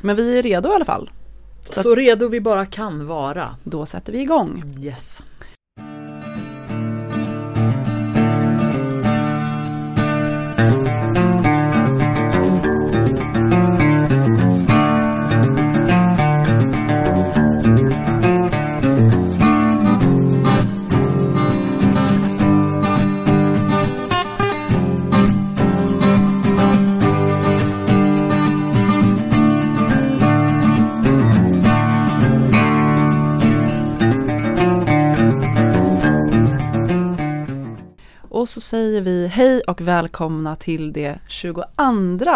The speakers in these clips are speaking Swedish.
Men vi är redo i alla fall. Så, så redo vi bara kan vara. Då sätter vi igång. Yes. Så säger vi hej och välkomna till det 22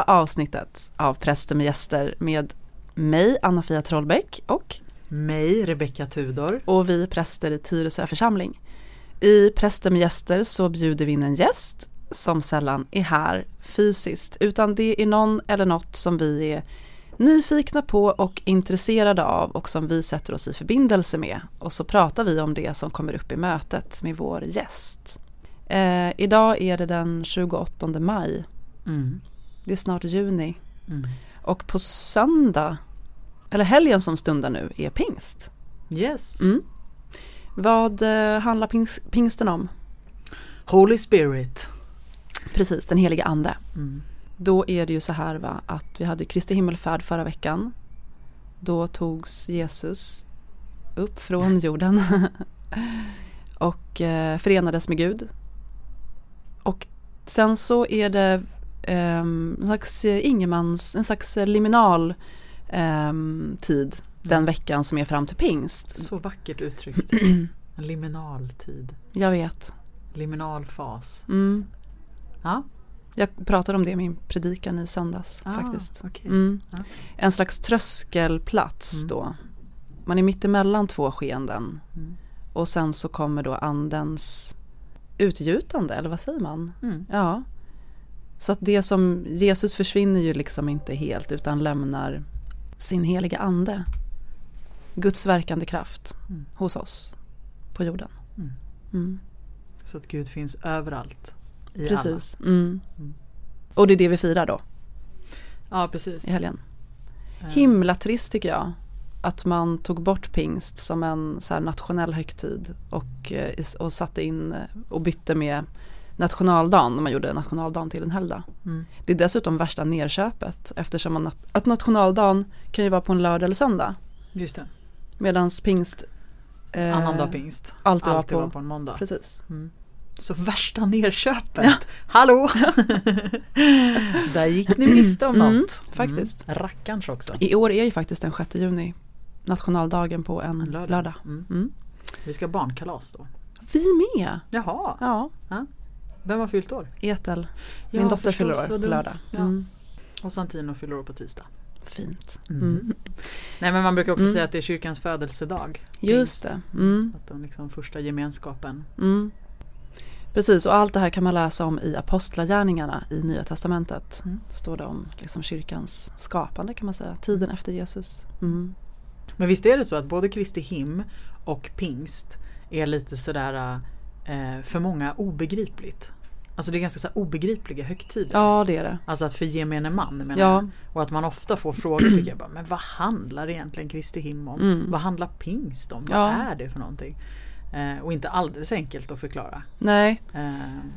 avsnittet av Präster med gäster med mig Anna-Fia Trollbäck och mig Rebecka Tudor och vi präster i Tyresö församling. I Präster med gäster så bjuder vi in en gäst som sällan är här fysiskt utan det är någon eller något som vi är nyfikna på och intresserade av och som vi sätter oss i förbindelse med och så pratar vi om det som kommer upp i mötet med vår gäst. Eh, idag är det den 28 maj. Mm. Det är snart juni. Mm. Och på söndag, eller helgen som stundar nu, är pingst. Yes. Mm. Vad eh, handlar pings, pingsten om? Holy Spirit. Precis, den heliga ande. Mm. Då är det ju så här va, att vi hade Kristi himmelfärd förra veckan. Då togs Jesus upp från jorden och eh, förenades med Gud. Och sen så är det eh, en slags ingemans, en slags liminal eh, tid den veckan som är fram till pingst. Så vackert uttryckt. En liminal tid. Jag vet. Liminal fas. Mm. Ja. Jag pratade om det i min predikan i söndags Ah, faktiskt. okej. Mm. Ja. En slags tröskelplats Mm. då. Man är mitt emellan två skeenden. Mm. Och sen så kommer då andens utgjutande, eller vad säger man? Mm. Ja. Så att det som, Jesus försvinner ju liksom inte helt utan lämnar sin heliga ande. Guds verkande kraft Mm. hos oss på jorden. Mm. Mm. Så att Gud finns överallt. I Precis. Mm. Mm. Och det är det vi firar då alla. Ja, precis. i helgen. Eh, Himla trist tycker jag. Att man tog bort pingst som en så nationell högtid och, eh, och satte in eh, och bytte med nationaldagen när man gjorde nationaldagen till en helgdag. Mm. Det är dessutom värsta nerköpet eftersom man, att nationaldagen kan ju vara på en lördag eller söndag Just det. medan pingst eh, Annandag pingst. alltid var Alltid på, var på en måndag. precis. Mm. Så värsta nerköpet. Ja. Hallå! Där gick ni miste om Mm, något. faktiskt. Mm. Rackarns också. I år är ju faktiskt den 6 juni nationaldagen på en, En lördag. lördag. Mm. Mm. Vi ska ha barnkalas då. Vi med! Jaha, Ja, vem har fyllt år? Etel. Ja, Min dotter fyller år på lördag. Ja. Mm. Och Santino fyller år på tisdag. Fint. Mm. Mm. Nej men man brukar också Mm. säga att det är kyrkans födelsedag. Just det. Att de liksom första gemenskapen. Precis, och allt det här kan man läsa om i Apostlagärningarna i Nya Testamentet. Mm. Står det om liksom kyrkans skapande kan man säga, tiden efter Jesus. Mm. Men visst är det så att både Kristi him och pingst är lite sådär eh, för många obegripligt. Alltså det är ganska så obegripliga högtider. Ja, det är det. Alltså att för gemene man menar Ja. jag. Och att man ofta får frågor tycker jag bara, men vad handlar egentligen Kristi him om? Mm. Vad handlar pingst om? Ja. Vad är det för någonting? Eh, och inte alldeles enkelt att förklara. Nej. Eh,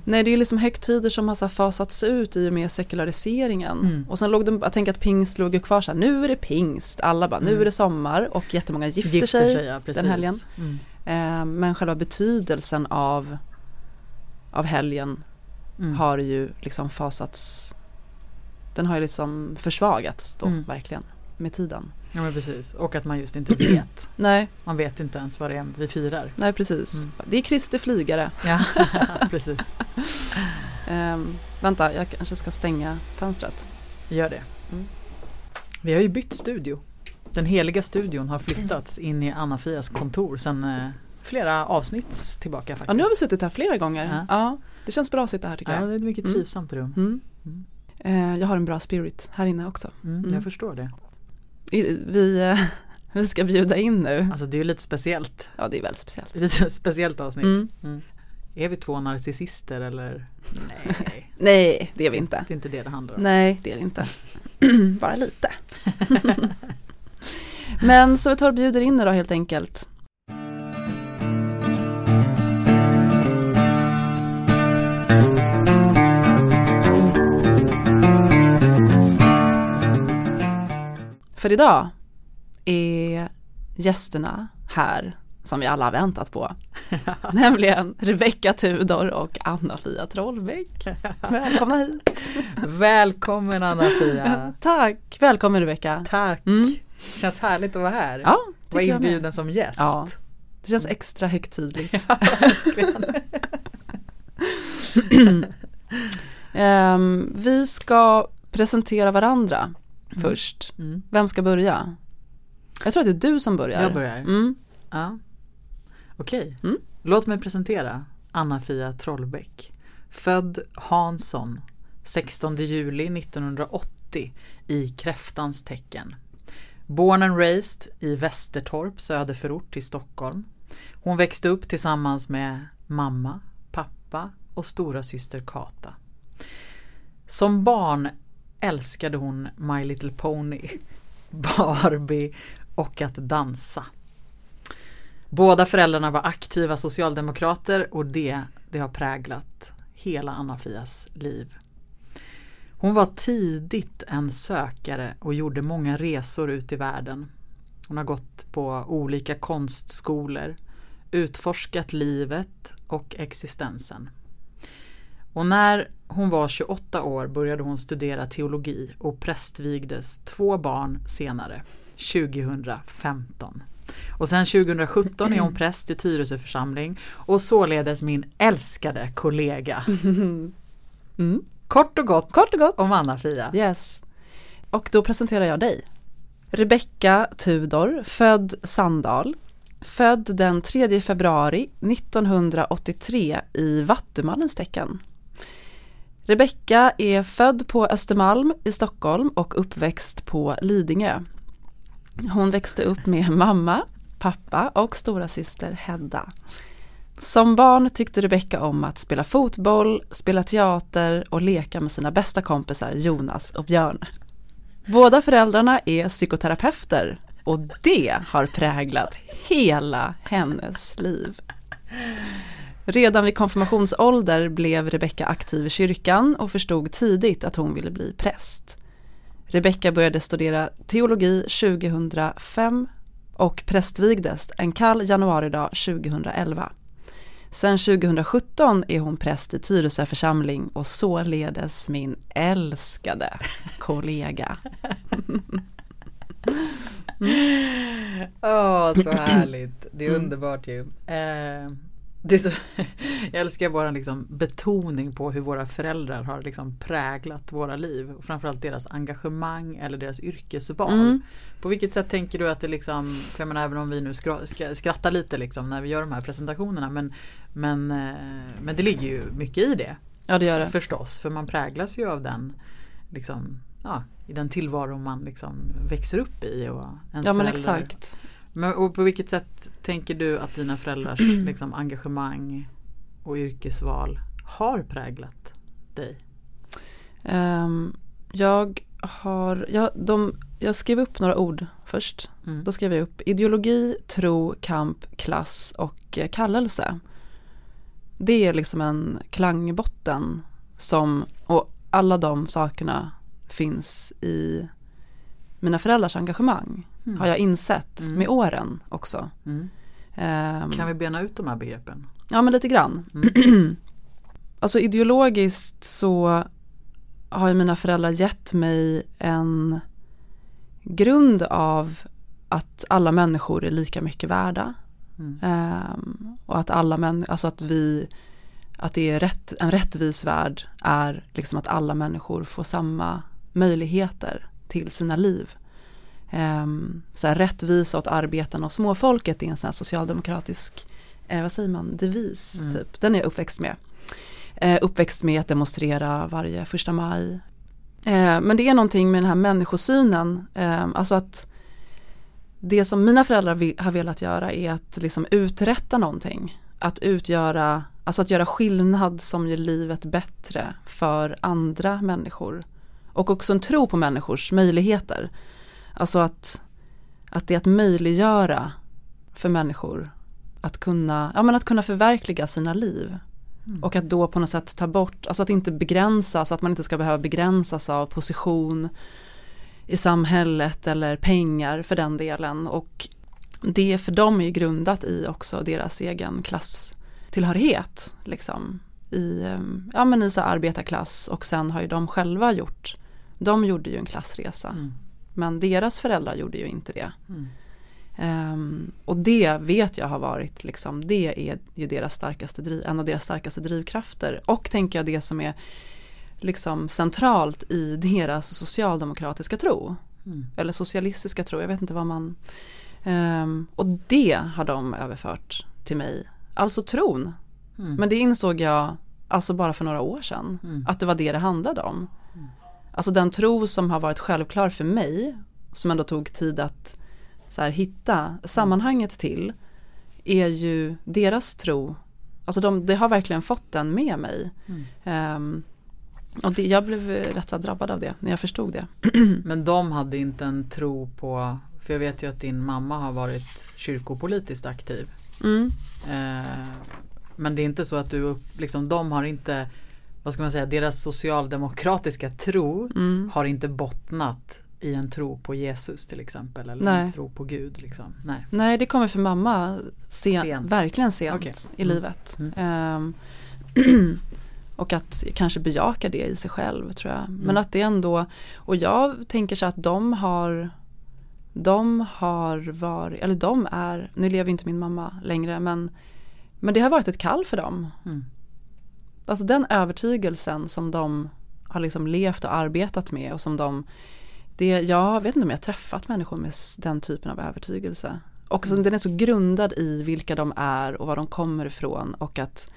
Nej, det är liksom högtider som har så fasats ut i och med sekulariseringen. Mm. Och sen låg det, jag tänker att pingst låg ju kvar så här, nu är det pingst, alla bara, nu Mm. är det sommar och jättemånga gifter, gifter sig. sig ja, den helgen. Mm. Eh, men själva betydelsen av, av helgen Mm. har ju liksom fasats Den har ju liksom försvagats då Mm. verkligen med tiden. Ja men precis. Och att man just inte vet. Nej, Man vet inte ens vad det är vi firar. nej precis. Mm. Det är Kristi flygare. Ja, precis. Ehm, vänta, jag kanske ska stänga fönstret. Gör det. Mm. Vi har ju bytt studio. Den heliga studion har flyttats in i Anna-Fias kontor sedan eh, flera avsnitt tillbaka faktiskt. Ja, nu har vi suttit här flera gånger. Ja. Ja. det känns bra att sitta här tycker Ja, jag. det är ett mycket Mm. trivsamt rum. Mm. Mm. Eh, jag har en bra spirit här inne också. Mm, Mm. Jag förstår det. Vi, eh, vi ska bjuda in nu. Alltså det är ju lite speciellt. Ja, det är väldigt speciellt. Ett speciellt avsnitt. Mm. Mm. Är vi två narcissister eller? Nej, Nej, det är vi inte. det är inte det det handlar om. Nej, det är det inte. Bara lite. Men så vi tar och bjuder in er då helt enkelt. För idag är gästerna här som vi alla har väntat på. Nämligen Rebecka Tudor och Anna-Fia Trollbäck. Välkomna hit! Välkommen Anna-Fia! Tack! Välkommen Rebecka! Tack! Mm. Känns härligt att vara här. Ja, Var tycker jag med. inbjuden som gäst. Ja, det känns extra högtidligt. Ehm, vi ska presentera varandra först. Mm. Vem ska börja? Jag tror att det är du som börjar. Jag börjar. Mm. Ja. Okej, Mm. låt mig presentera Anna-Fia Trollbäck. Född Hansson 16 juli 1980 i kräftans tecken. Born and raised i Västertorp, söderförort till Stockholm. Hon växte upp tillsammans med mamma, pappa och stora syster Kata. Som barn älskade hon My Little Pony, Barbie och att dansa. Båda föräldrarna var aktiva socialdemokrater och det, det har präglat hela Anna-Fias liv. Hon var tidigt en sökare och gjorde många resor ut i världen. Hon har gått på olika konstskolor, utforskat livet och existensen. Och när hon var 28 år började hon studera teologi och prästvigdes två barn senare, 2015. Och sen 2017 är hon präst i Tyresö församling och således min älskade kollega. Mm. Kort och gott Kort och gott. om Anna-Fia. Yes. Och då presenterar jag dig. Rebecka Tudor, född Sandal. Född den 3 februari 1983 i Vattumannens tecken. Rebecka är född på Östermalm i Stockholm och uppväxt på Lidingö. Hon växte upp med mamma, pappa och stora syster Hedda. Som barn tyckte Rebecka om att spela fotboll, spela teater och leka med sina bästa kompisar Jonas och Björn. Båda föräldrarna är psykoterapeuter och det har präglat hela hennes liv. Redan vid konfirmationsålder blev Rebecka aktiv i kyrkan och förstod tidigt att hon ville bli präst. Rebecka började studera teologi 2005 och prästvigdes en kall januaridag 2011. Sen 2017 är hon präst i Tyresö församling och således min älskade kollega. Åh, så härligt. Det är Mm. underbart ju. Eh, det så, jag älskar vår liksom betoning på hur våra föräldrar har liksom präglat våra liv. Och framförallt deras engagemang eller deras yrkesval. Mm. På vilket sätt tänker du att det liksom, för jag menar även om vi nu skrattar lite liksom när vi gör de här presentationerna. Men, men, eh, men det ligger ju mycket i det. Ja det gör det. Förstås, för man präglas ju av den liksom, ja, i den tillvaro man liksom växer upp i. Och ens Ja men exakt. Men, och på vilket sätt tänker du att dina föräldrars liksom, engagemang och yrkesval har präglat dig? Ehm, jag har, jag, de, jag skrev upp några ord först. Mm. Då skrev jag upp ideologi, tro, kamp, klass och eh, kallelse. Det är liksom en klangbotten som, och alla de sakerna finns i mina föräldrars engagemang. Mm. Har jag insett Mm. med åren också. Mm. Ehm, Kan vi bena ut de här begreppen? Ja men lite grann. Mm. alltså ideologiskt så har ju mina föräldrar gett mig en grund av att alla människor är lika mycket värda. Ehm, och att alla människor, alltså att vi, att det är rätt, en rättvis värld är liksom att alla människor får samma möjligheter till sina liv. Um, så här, rättvisa åt arbetarna och småfolket är en sån socialdemokratisk, eh, vad säger man, devis Mm. typ. Den är jag uppväxt med. Eh, uppväxt med att demonstrera varje första maj. Eh, men det är någonting med den här människosynen, eh, alltså att det som mina föräldrar vi- har velat göra är att liksom uträtta någonting. Att utgöra, alltså att göra skillnad som gör livet bättre för andra människor. Och också en tro på människors möjligheter. Alltså att, att det är att möjliggöra för människor att kunna, ja, men att kunna förverkliga sina liv. Mm. Och att då på något sätt ta bort, alltså att inte begränsas, att man inte ska behöva begränsas av position i samhället eller pengar för den delen. Och det för dem är ju grundat i också deras egen klasstillhörighet. Liksom. I, ehm, ja, men i så arbetarklass och sen har ju de själva gjort, de gjorde ju en klassresa. Mm. Men deras föräldrar gjorde ju inte det. Mm. Um, och det vet jag har varit, liksom, det är ju deras starkaste driv, en av deras starkaste drivkrafter. Och tänker jag det som är liksom centralt i deras socialdemokratiska tro. Mm. Eller socialistiska tro, jag vet inte vad man... Um, och det har de överfört till mig. Alltså tron. Mm. Men det insåg jag alltså bara för några år sedan. Mm. Att det var det det handlade om. Mm. Alltså den tro som har varit självklar för mig. Som ändå tog tid att så här, hitta sammanhanget till. Är ju deras tro. Alltså de, de har verkligen fått den med mig. Um, och det, jag blev rätt så drabbad av det när jag förstod det. Men de hade inte en tro på, för jag vet ju att din mamma har varit kyrkopolitiskt aktiv. Mm. Eh, men det är inte så att du, liksom de har inte, vad ska man säga, deras socialdemokratiska tro mm. har inte bottnat i en tro på Jesus till exempel eller Nej. en tro på Gud. Liksom. Nej. Nej, det kommer för mamma sen, sent. verkligen sent okay. i mm. livet. Um, Och att kanske bejaka det i sig själv tror jag. Mm. Men att det ändå, och jag tänker så att de har de har varit, eller de är, nu lever inte min mamma längre men, men det har varit ett kall för dem. Mm. Alltså den övertygelsen som de har liksom levt och arbetat med och som de, det, jag vet inte om jag har träffat människor med den typen av övertygelse. Och som mm. den är så grundad i vilka de är och var de kommer ifrån och att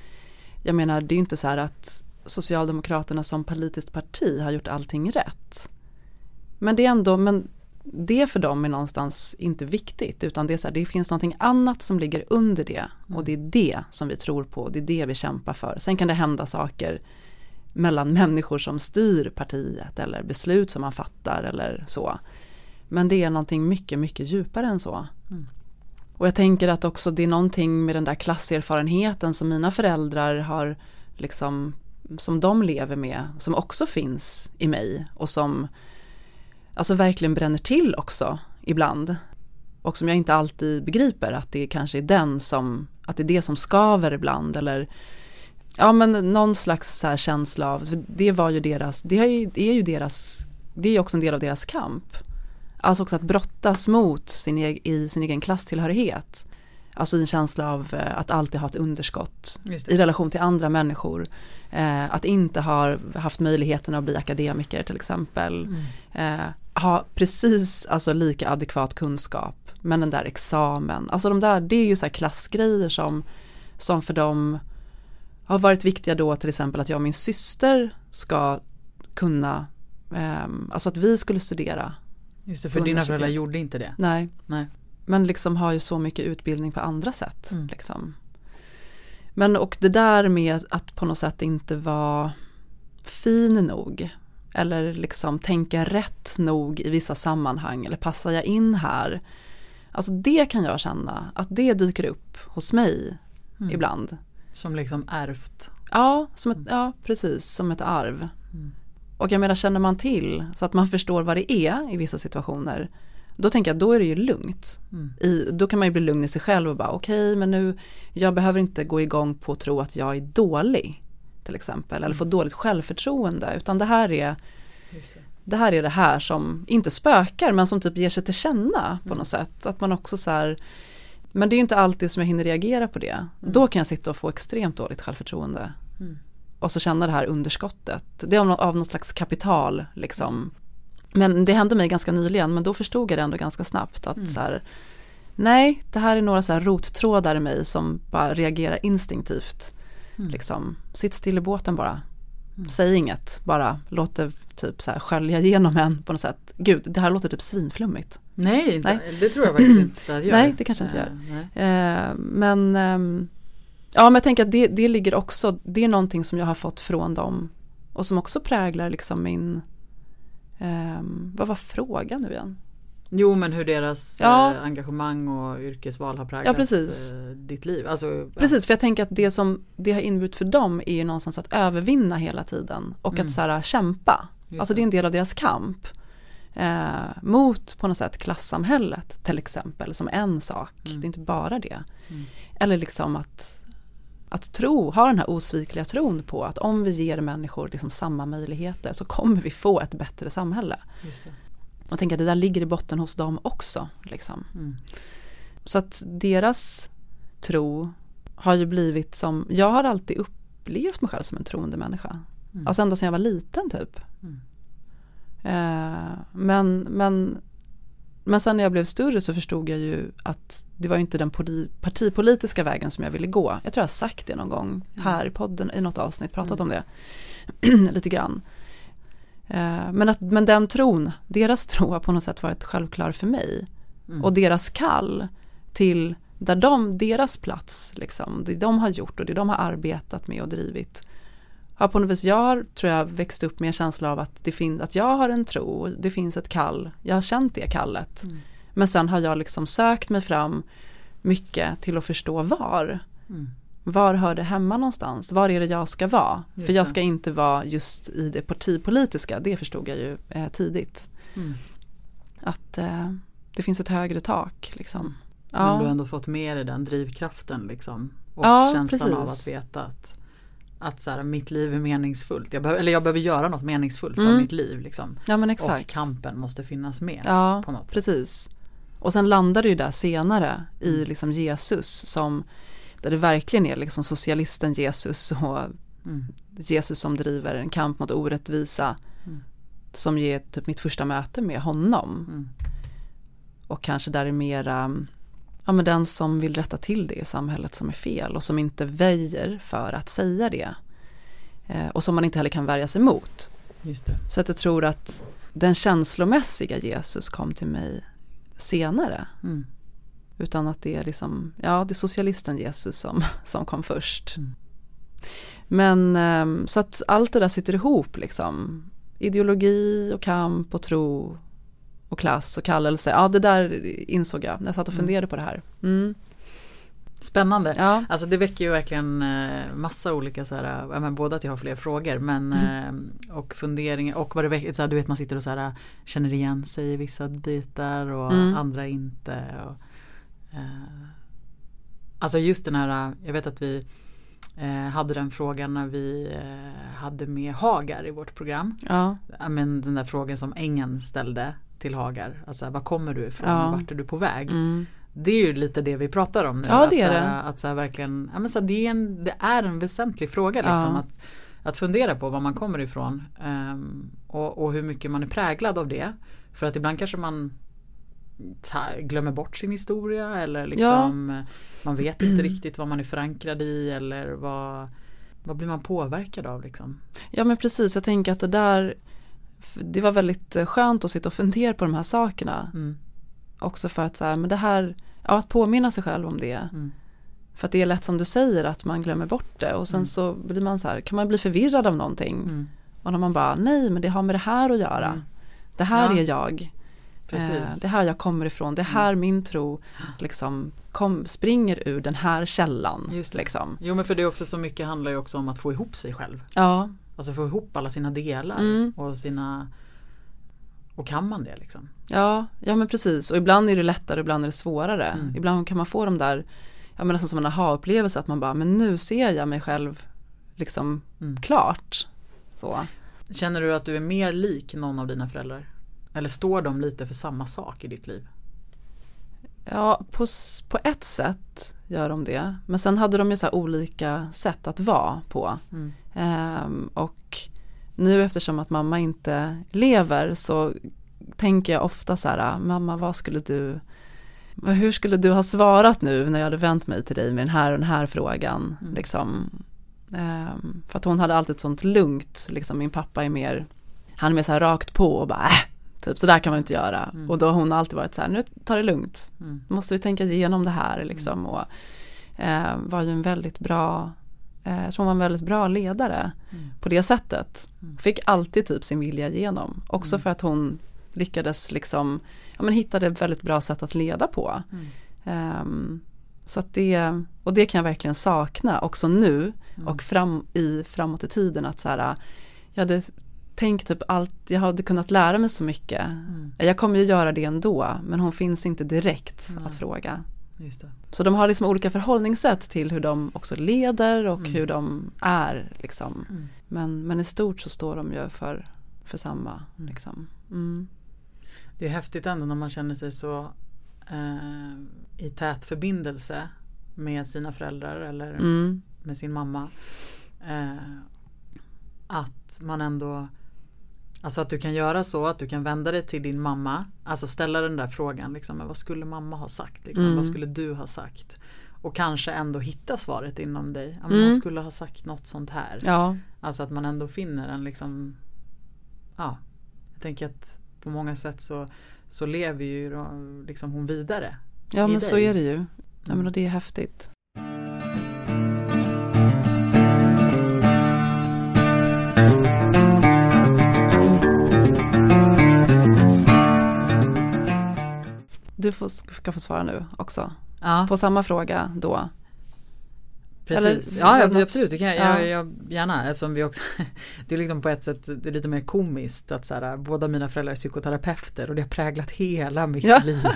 jag menar det är inte så här att Socialdemokraterna som politiskt parti har gjort allting rätt. Men det är ändå, men det för dem är någonstans inte viktigt utan det är så här, det finns någonting annat som ligger under det och det är det som vi tror på, det är det vi kämpar för. Sen kan det hända saker mellan människor som styr partiet eller beslut som man fattar eller så. Men det är någonting mycket, mycket djupare än så. Mm. Och jag tänker att också det är någonting med den där klasserfarenheten som mina föräldrar har liksom som de lever med, som också finns i mig och som alltså verkligen bränner till också ibland. Och som jag inte alltid begriper att det kanske är den som, att det är det som skaver ibland eller ja men någon slags så känsla av, det var ju deras, det är ju, det är ju deras, det är ju också en del av deras kamp. Alltså också att brottas mot sin, i sin egen klasstillhörighet. Alltså en känsla av eh, att alltid ha ett underskott i relation till andra människor. Eh, att inte ha haft möjligheten att bli akademiker till exempel. Mm. Eh, ha precis alltså lika adekvat kunskap. Men den där examen, alltså de där, det är ju så här klassgrejer som, som för dem har varit viktiga då till exempel att jag och min syster ska kunna, eh, alltså att vi skulle studera Just det, för dina föräldrar gjorde inte det? Nej. Nej. Men liksom har ju så mycket utbildning på andra sätt. Mm. Liksom. Men och det där med att på något sätt inte vara fin nog. Eller liksom tänka rätt nog i vissa sammanhang. Eller passar jag in här? Alltså det kan jag känna att det dyker upp hos mig mm. ibland. Som liksom ärvt? Ja, som ett, ja, precis som ett arv. Mm. Och jag menar känner man till så att man förstår vad det är i vissa situationer. Då tänker jag då är det ju lugnt. Mm. I, då kan man ju bli lugn i sig själv och bara okej okay, men nu jag behöver inte gå igång på att tro att jag är dålig. Till exempel eller mm. få dåligt självförtroende utan det här är det. det. här är det här som inte spökar men som typ ger sig till känna på mm. något sätt. Att man också så här, men det är inte alltid som jag hinner reagera på det. Mm. Då kan jag sitta och få extremt dåligt självförtroende. Mm och så känna det här underskottet. Det är av, något slags kapital liksom. Men det hände mig ganska nyligen men då förstod jag det ändå ganska snabbt att mm. så här, nej det här är några så här rottrådar i mig som bara reagerar instinktivt. Mm. Liksom, sitt still i båten bara. Mm. Säg inget, bara låt det typ så här skölja igenom en på något sätt. Gud, det här låter typ svinflummigt. Nej, nej. det tror jag faktiskt inte att gör. Nej, det kanske inte gör. Uh, men um, Ja men jag tänker att det, det ligger också, det är någonting som jag har fått från dem och som också präglar liksom min, Um, vad var frågan nu igen? Jo men hur deras Ja. eh, engagemang och yrkesval har präglat Ja, precis. eh, ditt liv. Alltså, ja. Precis, för jag tänker att det som det har inneburit för dem är ju någonstans att övervinna hela tiden och Mm. att så här, kämpa. Just Alltså det är en del av deras kamp. Eh, mot på något sätt klassamhället till exempel som en sak. Mm. Det är inte bara det. Mm. Eller liksom att, att tro, ha den här osvikliga tron på att om vi ger människor liksom samma möjligheter så kommer vi få ett bättre samhälle. Och tänka att det där ligger i botten hos dem också. Liksom. Mm. Så att deras tro har ju blivit som, jag har alltid upplevt mig själv som en troende människa. Mm. Alltså ända sedan jag var liten typ. Mm. Eh, men, men, men sen när jag blev större så förstod jag ju att det var inte den poli- partipolitiska vägen som jag ville gå. Jag tror jag har sagt det någon gång här i podden i något avsnitt, pratat Mm. om det lite grann. Eh, men, att, men den tron, deras tro har på något sätt varit självklar för mig. Mm. Och deras kall till där de, deras plats, liksom, det de har gjort och det de har arbetat med och drivit. Har på något vis, jag har, tror jag, växt upp med en känsla av att, det fin- att jag har en tro, det finns ett kall, jag har känt det kallet. Mm. Men sen har jag liksom sökt mig fram mycket till att förstå var. Mm. Var hör det hemma någonstans? Var är det jag ska vara? Just För jag ska inte vara just i det partipolitiska, det förstod jag ju eh, tidigt. Mm. Att eh, det finns ett högre tak liksom. Men du har ändå fått med dig den drivkraften liksom. Och Ja, känslan av precis. att veta att, att så här, mitt liv är meningsfullt. Jag behöver, eller jag behöver göra något meningsfullt av Mm. mitt liv. Liksom. ja men Och exakt. kampen måste finnas med Ja, på något precis. Och sen landar det ju där senare i Mm. liksom Jesus som där det verkligen är liksom socialisten Jesus och Mm. Jesus som driver en kamp mot orättvisa Mm. som ger typ mitt första möte med honom. Mm. Och kanske där är mera ja, men den som vill rätta till det i samhället som är fel och som inte väjer för att säga det. Eh, och som man inte heller kan värja sig mot. Så att jag tror att den känslomässiga Jesus kom till mig senare. Mm. Utan att det är liksom, ja det är socialisten Jesus som, som kom först. Mm. Men ehm, så att allt det där sitter ihop liksom. Ideologi och kamp och tro och klass och kallelse. Ja det där insåg jag när jag satt och Mm. funderade på det här. Mm. Spännande. Ja. Alltså det väcker ju verkligen eh, massa olika så här, ja, men både att jag har fler frågor men eh, och funderingar och vad det väcker, så här, du vet man sitter och så här, känner igen sig i vissa bitar och Mm. andra inte. Och, eh, alltså just den här, jag vet att vi eh, hade den frågan när vi eh, hade med Hagar i vårt program. Ja. Men den där frågan som Engen ställde till Hagar. Alltså var kommer du ifrån Ja. vart är du på väg? Mm. Det är ju lite det vi pratar om nu. Ja, att det är det. Att så här verkligen, ja, men så här, det, är en, det är en väsentlig fråga liksom, Ja. att, att fundera på var man kommer ifrån. ehm, och, och hur mycket man är präglad av det. För att ibland kanske man glömmer bort sin historia eller liksom eh, man vet inte riktigt vad man är förankrad i eller vad, vad blir man påverkad av liksom. ja men precis, jag tänker att det där det var väldigt eh, skönt att sitta och fundera på de här sakerna. Mm, Också för att så här, men det här, ja, att påminna sig själv om det. mm, För att det är lätt som du säger att man glömmer bort det och sen Mm. så blir man så här, kan man bli förvirrad av någonting. mm, Och när man bara, nej men det har med det här att göra. Mm. Det här Ja. är jag. Precis. Eh, det är här jag kommer ifrån. Det är här min tro liksom, kom, springer ur den här källan. Just det. Liksom. Jo men för det är också så mycket handlar ju också om att få ihop sig själv. Ja, Alltså få ihop alla sina delar Mm. och sina Och kan man det liksom? ja, ja men precis. Och ibland är det lättare, ibland är det svårare. Mm. Ibland kan man få de där, ja men nästan som en aha-upplevelse att man bara, men nu ser jag mig själv liksom Mm. klart. Så. Känner du att du är mer lik någon av dina föräldrar? Eller står de lite för samma sak i ditt liv? Ja, på, på ett sätt gör de det. Men sen hade de ju så här olika sätt att vara på. Mm. Ehm, och nu eftersom att mamma inte lever så tänker jag ofta så här, mamma vad skulle du, hur skulle du ha svarat nu när jag hade vänt mig till dig med den här och den här frågan. Mm. Liksom. Ehm, för att hon hade alltid ett sånt lugnt, liksom, min pappa är mer, han är mer så här rakt på och bara äh, typ så där kan man inte göra. Mm. Och då har hon alltid varit så här, nu tar det lugnt, Mm. måste vi tänka igenom det här liksom. Och, eh, var ju en väldigt bra Eh, jag tror hon var en väldigt bra ledare Mm. på det sättet. Mm. Fick alltid typ sin vilja igenom. Också Mm. för att hon lyckades liksom, ja men hittade ett väldigt bra sätt att leda på. Mm. Ehm, så att det, och det kan jag verkligen sakna också nu Mm. och fram i, framåt i tiden att så här, jag hade tänkt typ allt, jag hade kunnat lära mig så mycket. Mm. Jag kommer ju göra det ändå men hon finns inte direkt Nej. att fråga. Så de har liksom olika förhållningssätt till hur de också leder och Mm. hur de är. Liksom. Mm. Men, men i stort så står de ju för, för samma. Mm. Liksom. Mm. Det är häftigt ändå när man känner sig så eh, i tät förbindelse med sina föräldrar eller Mm. med sin mamma. Eh, att man ändå Alltså att du kan göra så att du kan vända dig till din mamma. Alltså ställa den där frågan. Liksom, men vad skulle mamma ha sagt? Liksom, Mm. Vad skulle du ha sagt? Och kanske ändå hitta svaret inom dig. Ja, men Mm. Hon skulle ha sagt något sånt här. Ja, Alltså att man ändå finner en liksom Ja Jag tänker att på många sätt så, så lever ju då, liksom hon vidare. ja men så dig. är det ju. Ja, men Mm. och det är häftigt. Du får, ska få svara nu också. Ja På samma fråga då. precis. eller- ja, ja absolut det kan jag, Ja. jag, jag gärna eftersom vi också Det är liksom på ett sätt lite mer komiskt att så här, båda mina föräldrar är psykoterapeuter och det har präglat hela mitt Ja. liv.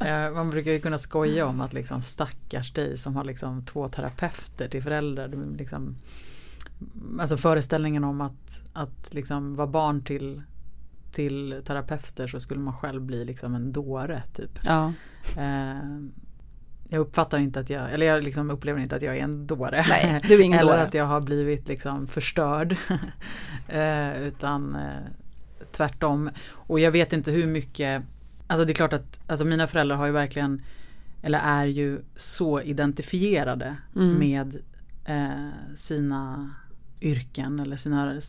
Eh, Man brukar ju kunna skoja om att liksom stackars dig som har liksom två terapeuter till föräldrar. Liksom, alltså föreställningen om att, att liksom vara barn till, till terapeuter så skulle man själv bli liksom en dåre typ. Ja, Eh, jag uppfattar inte att jag, eller jag liksom upplever inte att jag är en dåre. nej du är ingen eller dåre. att jag har blivit liksom förstörd. eh, utan eh, tvärtom. Och jag vet inte hur mycket, alltså det är klart att alltså mina föräldrar har ju verkligen, eller är ju så identifierade Mm. med eh, sina yrken eller sina,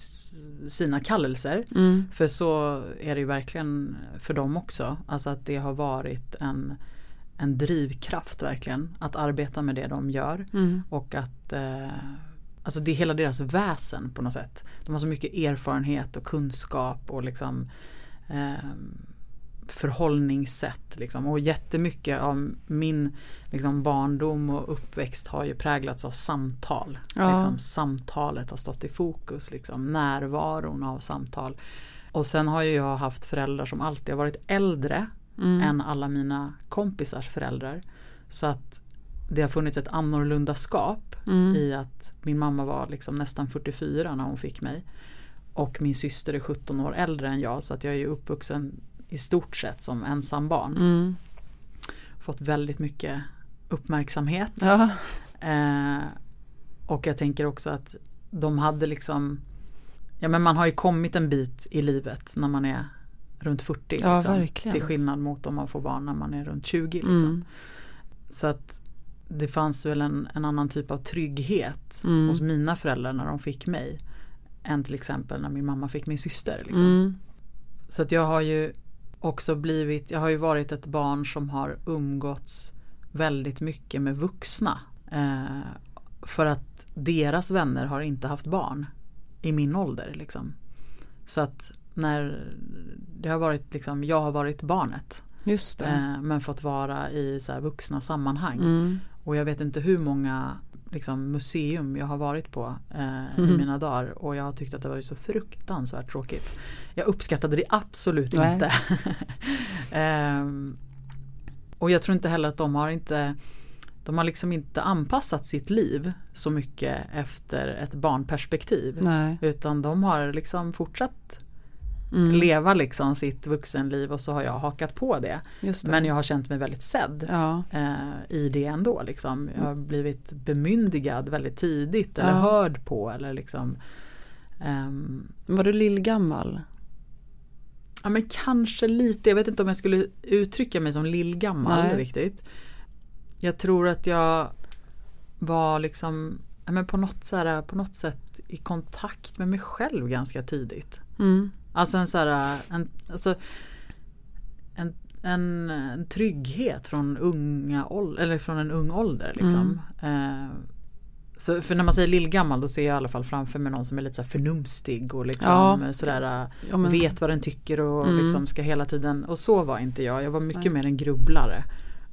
sina kallelser. Mm. För så är det ju verkligen för dem också. Alltså att det har varit en, en drivkraft verkligen. Att arbeta med det de gör. Mm. Och att eh, Alltså det är hela deras väsen på något sätt. De har så mycket erfarenhet och kunskap och liksom eh, förhållningssätt. Liksom. Och jättemycket av min liksom, barndom och uppväxt har ju präglats av samtal. Ja. Liksom, samtalet har stått i fokus, liksom, närvaron av samtal. Och sen har ju jag haft föräldrar som alltid har varit äldre Mm. än alla mina kompisars föräldrar. Så att det har funnits ett annorlunda skap Mm. i att min mamma var liksom nästan 44 när hon fick mig. Och min syster är 17 år äldre än jag så att jag är ju uppvuxen i stort sett som ensam barn. Mm. Fått väldigt mycket uppmärksamhet. Ja. Eh, och jag tänker också att de hade liksom Ja men man har ju kommit en bit i livet när man är runt 40. Ja, liksom, till skillnad mot om man får barn när man är runt 20. Liksom. Mm. Så att det fanns väl en, en annan typ av trygghet Mm. hos mina föräldrar när de fick mig. Än till exempel när min mamma fick min syster. Liksom. Mm. Så att jag har ju också blivit, jag har ju varit ett barn som har umgåtts väldigt mycket med vuxna. Eh, för att deras vänner har inte haft barn i min ålder. Liksom. Så att när det har varit liksom, jag har varit barnet. Just det. Eh, men fått vara i så här vuxna sammanhang. Mm. Och jag vet inte hur många liksom, museum jag har varit på eh, i Mhm. mina dagar. Och jag har tyckt att det varit så fruktansvärt tråkigt. Jag uppskattade det absolut Nej. inte. Ehm, och jag tror inte heller att de har inte de har liksom inte anpassat sitt liv så mycket efter ett barnperspektiv. Nej. Utan de har liksom fortsatt Mm. leva liksom sitt vuxenliv och så har jag hakat på det. Det. Men jag har känt mig väldigt sedd Ja. eh, i det ändå. Liksom. Jag har blivit bemyndigad väldigt tidigt eller Ja. hörd på. Eller liksom, ehm, Var du lillgammal? ja, men kanske lite, jag vet inte om jag skulle uttrycka mig som lillgammal Nej. riktigt. Jag tror att jag var liksom men på, något så här, på något sätt i kontakt med mig själv ganska tidigt. Mm. Alltså en så här, en, alltså, en, en, en trygghet från unga eller från en ung ålder liksom. Eh, Så för när man säger lillgammal då ser jag i alla fall framför mig någon som är lite så förnumstig och liksom Ja. sådär Ja, men- vet vad den tycker och Mm. liksom ska hela tiden och så var inte jag. Jag var mycket Nej. mer en grubblare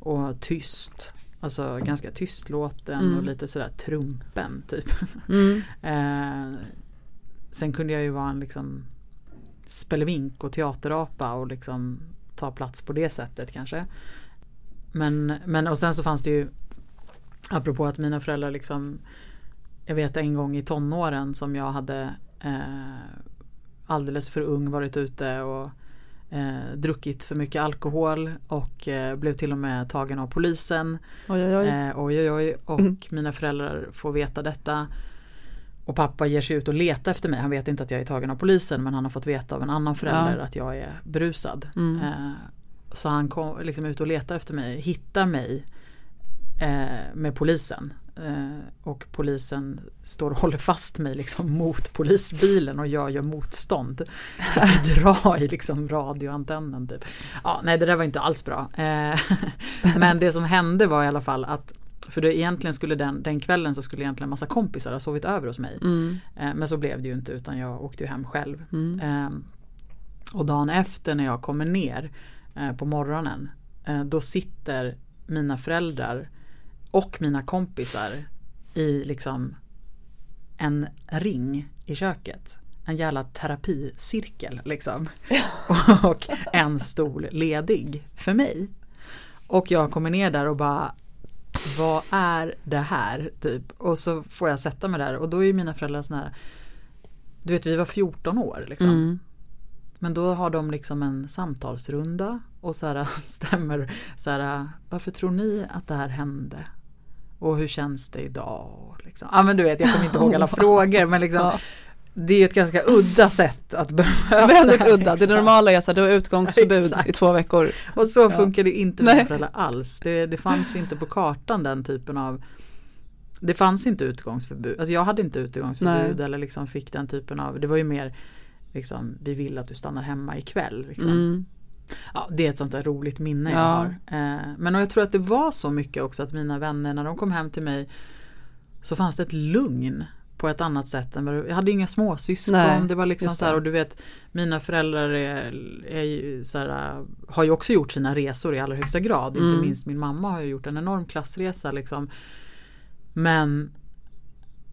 och tyst. Alltså ganska tystlåten Mm. och lite sådär trumpen typ. Mm. Eh, sen kunde jag ju vara en liksom spelevink och teaterapa och liksom ta plats på det sättet kanske. Men, men och sen så fanns det ju apropå att mina föräldrar liksom jag vet en gång i tonåren som jag hade eh, alldeles för ung varit ute och eh, druckit för mycket alkohol och eh, blev till och med tagen av polisen. Oj, oj, oj. Eh, oj, oj, oj. Och Mm. mina föräldrar får veta detta. Och pappa ger sig ut och letar efter mig. Han vet inte att jag är tagen av polisen men han har fått veta av en annan förälder Ja. att jag är berusad. Mm. Eh, så han kom liksom ut och letar efter mig, hittar mig eh, med polisen. Eh, och polisen står och håller fast mig liksom mot polisbilen och jag gör motstånd. Dra i liksom radioantennen typ. Ja, nej det där var inte alls bra. Eh, men det som hände var i alla fall att för det egentligen skulle den, den kvällen så skulle egentligen en massa kompisar ha sovit över hos mig. Mm. Eh, men så blev det ju inte utan jag åkte ju hem själv. Mm. Ehm, och dagen efter när jag kommer ner eh, på morgonen eh, då sitter mina föräldrar och mina kompisar i liksom en ring i köket. En jävla terapicirkel liksom. och en stol ledig för mig. Och jag kommer ner där och bara vad är det här? Typ. Och så får jag sätta mig där och då är mina föräldrar såna här Du vet vi var 14 år liksom. Mm. Men då har de liksom en samtalsrunda och så här stämmer så här, varför tror ni att det här hände? Och hur känns det idag? Liksom. Ja men du vet jag kommer inte ihåg alla frågor men liksom Ja. Det är ett ganska udda sätt att bemöta Väldigt udda. Det normala är så här, du har utgångsförbud Exakt. i två veckor. Och så funkar det inte med föräldrar alls. Det, det fanns inte på kartan den typen av Det fanns inte utgångsförbud. Alltså jag hade inte utgångsförbud Nej. eller liksom fick den typen av Det var ju mer liksom Vi vill att du stannar hemma ikväll. Liksom. Mm. Ja, det är ett sånt där roligt minne jag Ja. har. Eh, men jag tror att det var så mycket också att mina vänner när de kom hem till mig Så fanns det ett lugn på ett annat sätt än Jag hade inga småsyskon. Nej, det var liksom så här och du vet Mina föräldrar är, är så här, har ju också gjort sina resor i allra högsta grad. Mm. Inte minst min mamma har ju gjort en enorm klassresa liksom. Men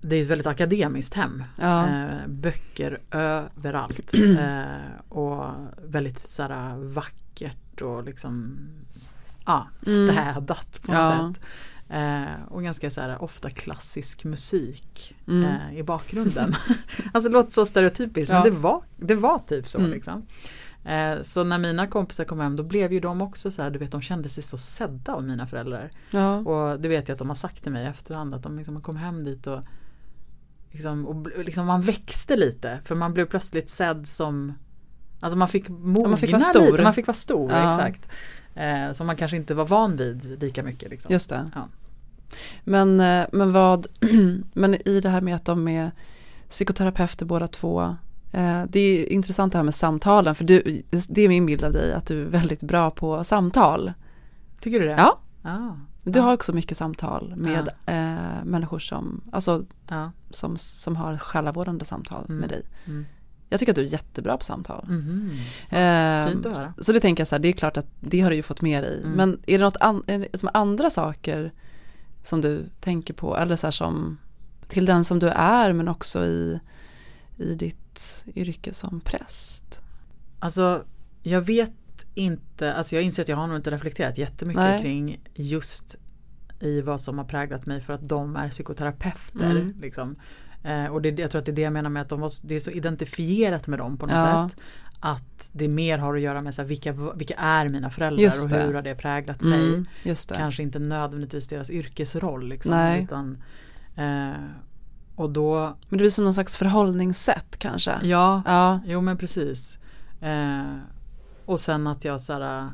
det är ett väldigt akademiskt hem. Ja. Eh, böcker överallt. eh, och väldigt så här, vackert och liksom ja, Mm. städat på något Ja. sätt. Eh, och ganska så här, ofta klassisk musik Mm. eh, i bakgrunden. alltså det låter så stereotypiskt Ja. men det var, det var typ så. Mm. Liksom. Eh, så när mina kompisar kom hem då blev ju de också så här, du vet de kände sig så sedda av mina föräldrar. Ja. Och det vet jag att de har sagt till mig i efterhand att de liksom kom hem dit och liksom, och liksom man växte lite för man blev plötsligt sedd som Alltså man fick mogna man fick vara stor. lite, man fick vara stor, Ja. exakt. Eh, som man kanske inte var van vid lika mycket. Liksom. Just det. Ja. Men, eh, men vad, men i det här med att de är psykoterapeuter båda två. eh, Det är intressant det här med samtalen för du, det är min bild av dig att du är väldigt bra på samtal. Tycker du det? Ja. Ja. Du har också mycket samtal med eh, människor som, alltså, som, som har själavårdande samtal Mm. med dig. Mm. Jag tycker att du är jättebra på samtal. Mhm. Eh, Fint att höra. Så det tänker jag så här, det är klart att det har du ju fått med dig. Mm. Men är det något an, det som andra saker som du tänker på? Eller så här som till den som du är men också i, i ditt yrke som präst. Alltså jag vet inte, alltså jag inser att jag har nog inte reflekterat jättemycket Nej. kring just i vad som har präglat mig för att de är psykoterapeuter. Mm. Liksom. Eh, och det, jag tror att det är det jag menar med att de var, det är så identifierat med dem på något Ja. sätt. Att det mer har att göra med så här, vilka, vilka är mina föräldrar och hur har det präglat mig. Mm, just det. Kanske inte nödvändigtvis deras yrkesroll. Liksom, Nej. Utan, eh, och då, Men det blir som någon slags förhållningssätt kanske. ja, Ja. Jo men precis. Eh, och sen att jag så här,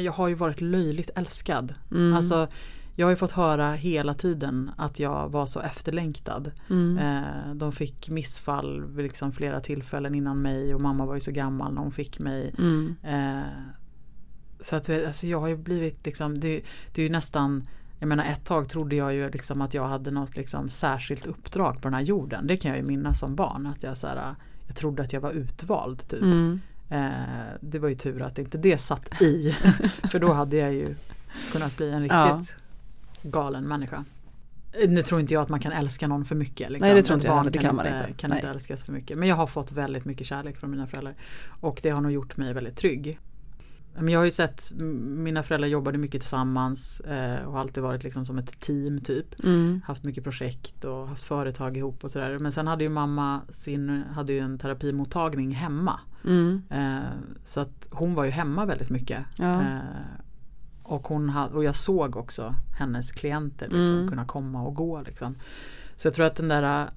jag har ju varit löjligt älskad. Mm. Alltså jag har ju fått höra hela tiden att jag var så efterlängtad. Mm. Eh, de fick missfall vid liksom flera tillfällen innan mig och mamma var ju så gammal när hon fick mig. Mm. Eh, så att alltså jag har ju blivit liksom, det, det är ju nästan jag menar ett tag trodde jag ju liksom att jag hade något liksom särskilt uppdrag på den här jorden. Det kan jag ju minnas som barn. Att jag, så här, jag trodde att jag var utvald typ. Mm. Eh, det var ju tur att inte det satt i. för då hade jag ju kunnat bli en riktigt Ja. Galen människa. Nu tror inte jag att man kan älska någon för mycket. Liksom. Nej, det tror inte jag heller. Det kan man inte, kan Nej. inte älskas för mycket. Men jag har fått väldigt mycket kärlek från mina föräldrar. Och det har nog gjort mig väldigt trygg. Men jag har ju sett, mina föräldrar jobbade mycket tillsammans eh, och har alltid varit liksom som ett team typ. Mm. Haft mycket projekt och haft företag ihop och sådär. Men sen hade ju mamma sin, hade ju en terapimottagning hemma. Mm. Eh, så att hon var ju hemma väldigt mycket. Ja. Eh, och, hon hade, och jag såg också hennes klienter liksom, Mm. kunna komma och gå. Liksom. Så jag tror att den där,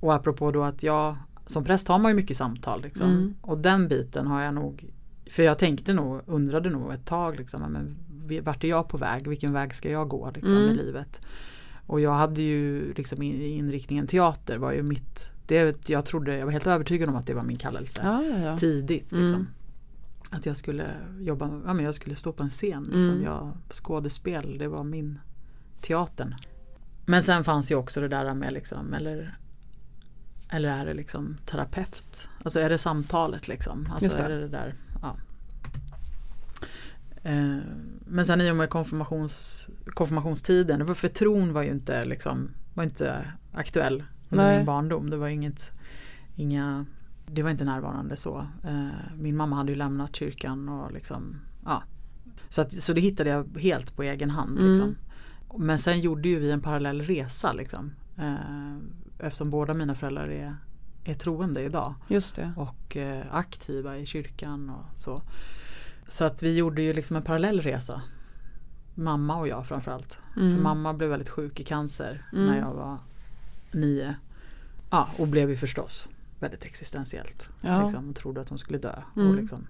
och apropå då att jag som präst har man ju mycket samtal. Liksom. Mm. Och den biten har jag nog, för jag tänkte nog, undrade nog ett tag liksom, men vart är jag på väg? Vilken väg ska jag gå liksom, Mm. i livet? Och jag hade ju liksom in- inriktningen teater var ju mitt, det, jag trodde, jag var helt övertygad om att det var min kallelse Ja, ja, ja. tidigt. Liksom. Mm. Att jag skulle jobba, ja, men jag skulle stå på en scen. Liksom. Mm. Jag, skådespel, det var min teatern. Men sen fanns ju också det där med liksom, eller, eller är det liksom terapeut? Alltså är det samtalet liksom? Alltså Just det. är det det där, ja. Eh, Men sen i och med konfirmations, konfirmationstiden, det var för tron var ju inte liksom, var inte aktuell under Nej. min barndom. Det var inget, inga det var inte närvarande så. Eh, min mamma hade ju lämnat kyrkan och liksom, ja. Så, att, så det hittade jag helt på egen hand. Mm. Liksom. Men sen gjorde ju vi en parallell resa liksom. Eh, eftersom båda mina föräldrar är, är troende idag Just det. och eh, aktiva i kyrkan och så. Så att vi gjorde ju liksom en parallell resa. Mamma och jag framförallt. Mm. För mamma blev väldigt sjuk i cancer Mm. när jag var nio. Ja, och blev ju förstås väldigt existentiellt. Ja. Liksom, trodde att hon skulle dö. Mm. Och liksom,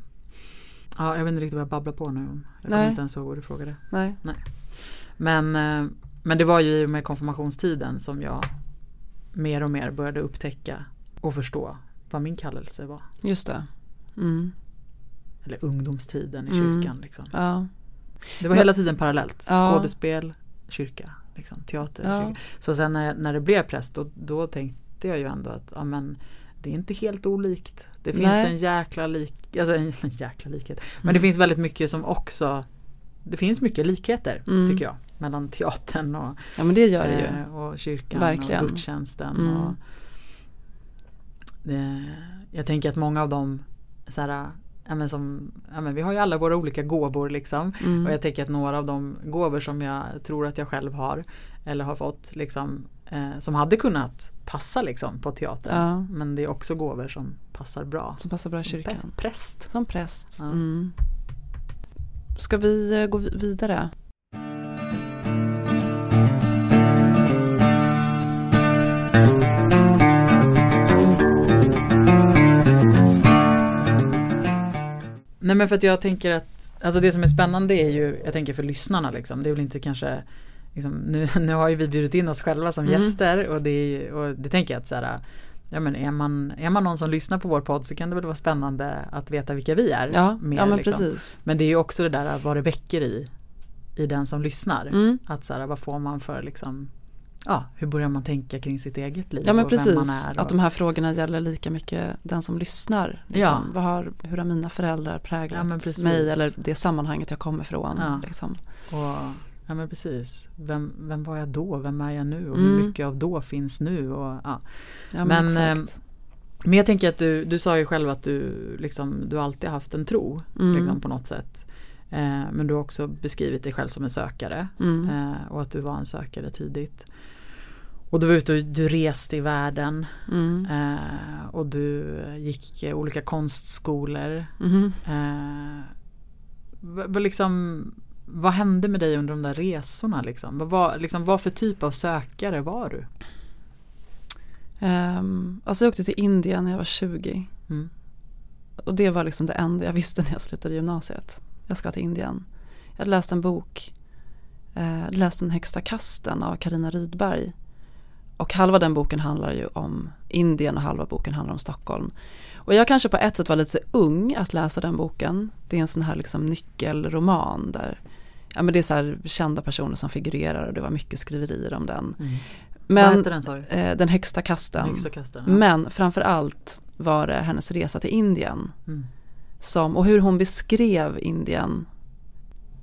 ja, jag vet inte riktigt vad jag babblar på nu. Jag kommer Nej. inte ens ihåg vad du frågade. Nej. Men, eh, men det var ju i och med konfirmationstiden som jag mer och mer började upptäcka och förstå vad min kallelse var. Just det. Mm. Eller ungdomstiden i Mm. kyrkan. Liksom. Ja. Det var Men- hela tiden parallellt. Ja. Skådespel, kyrka, liksom, teater. Ja. Kyrka. Så sen när, jag- när det blev präst då, då tänkte jag ju ändå att ja, men, det är inte helt olikt. Det finns Nej. en jäkla lik, alltså en, en jäkla likhet. Men Mm. det finns väldigt mycket som också Det finns mycket likheter Mm. tycker jag. Mellan teatern och, ja men det gör det ju. eh, och kyrkan Verkligen. och gudstjänsten. Mm. Och, det, jag tänker att många av dem så här, ja, men som, ja, men vi har ju alla våra olika gåvor liksom. Mm. Och jag tänker att några av de gåvor som jag tror att jag själv har eller har fått liksom, eh, som hade kunnat passa liksom på teatern. Ja. Men det är också gåvor som passar bra. Som passar bra i kyrkan. Präst. Som präst. Ja. Mm. Ska vi eh, gå vi- vidare? Nej men för att jag tänker att Alltså det som är spännande är ju Jag tänker för lyssnarna liksom Det är väl inte kanske liksom, nu, nu har ju vi bjudit in oss själva som Mm. gäster och det, och det tänker jag att så här, Ja men är man, är man någon som lyssnar på vår podd så kan det väl vara spännande att veta vilka vi är. Ja, mer, ja men liksom. precis. Men det är ju också det där vad det väcker i I den som lyssnar. Mm. Att så här, vad får man för liksom Ja, hur börjar man tänka kring sitt eget liv Ja men och vem man precis, är. att Och, de här frågorna gäller lika mycket den som lyssnar. Liksom. Ja. Vad har, hur har mina föräldrar Ja, präglat precis. mig eller det sammanhanget jag kommer ifrån. Ja. Liksom. och, ja men precis. Vem, vem var jag då? Vem är jag nu? Och Mm. hur mycket av då finns nu? Och, ja. Ja, men, Men, exakt. Men jag tänker att du, du sa ju själv att du, liksom, du alltid haft en tro Mm. liksom, på något sätt. Eh, men du har också beskrivit dig själv som en sökare. Mm. Eh, och att du var en sökare tidigt. Och du var ute och du reste i världen. Mm. Eh, och du gick olika konstskolor. Mhm. Eh, liksom, vad hände med dig under de där resorna? Liksom? Vad, var, liksom, vad för typ av sökare var du? Ehm, alltså jag åkte till Indien när jag var 20. Mm. Och det var liksom det enda jag visste när jag slutade gymnasiet. Jag ska till Indien. Jag hade läst en bok. Eh, läst Den högsta kasten av Karina Rydberg. Och halva den boken handlar ju om Indien och halva boken handlar om Stockholm. Och jag kanske på ett sätt var lite ung att läsa den boken. Det är en sån här liksom nyckelroman där ja men det är så här kända personer som figurerar och det var mycket skriverier om den. Mm. Men, Vad den eh, den högsta kasten. Högsta kasten, ja. Men framför allt var det hennes resa till Indien. Mm. Som, och hur hon beskrev Indien.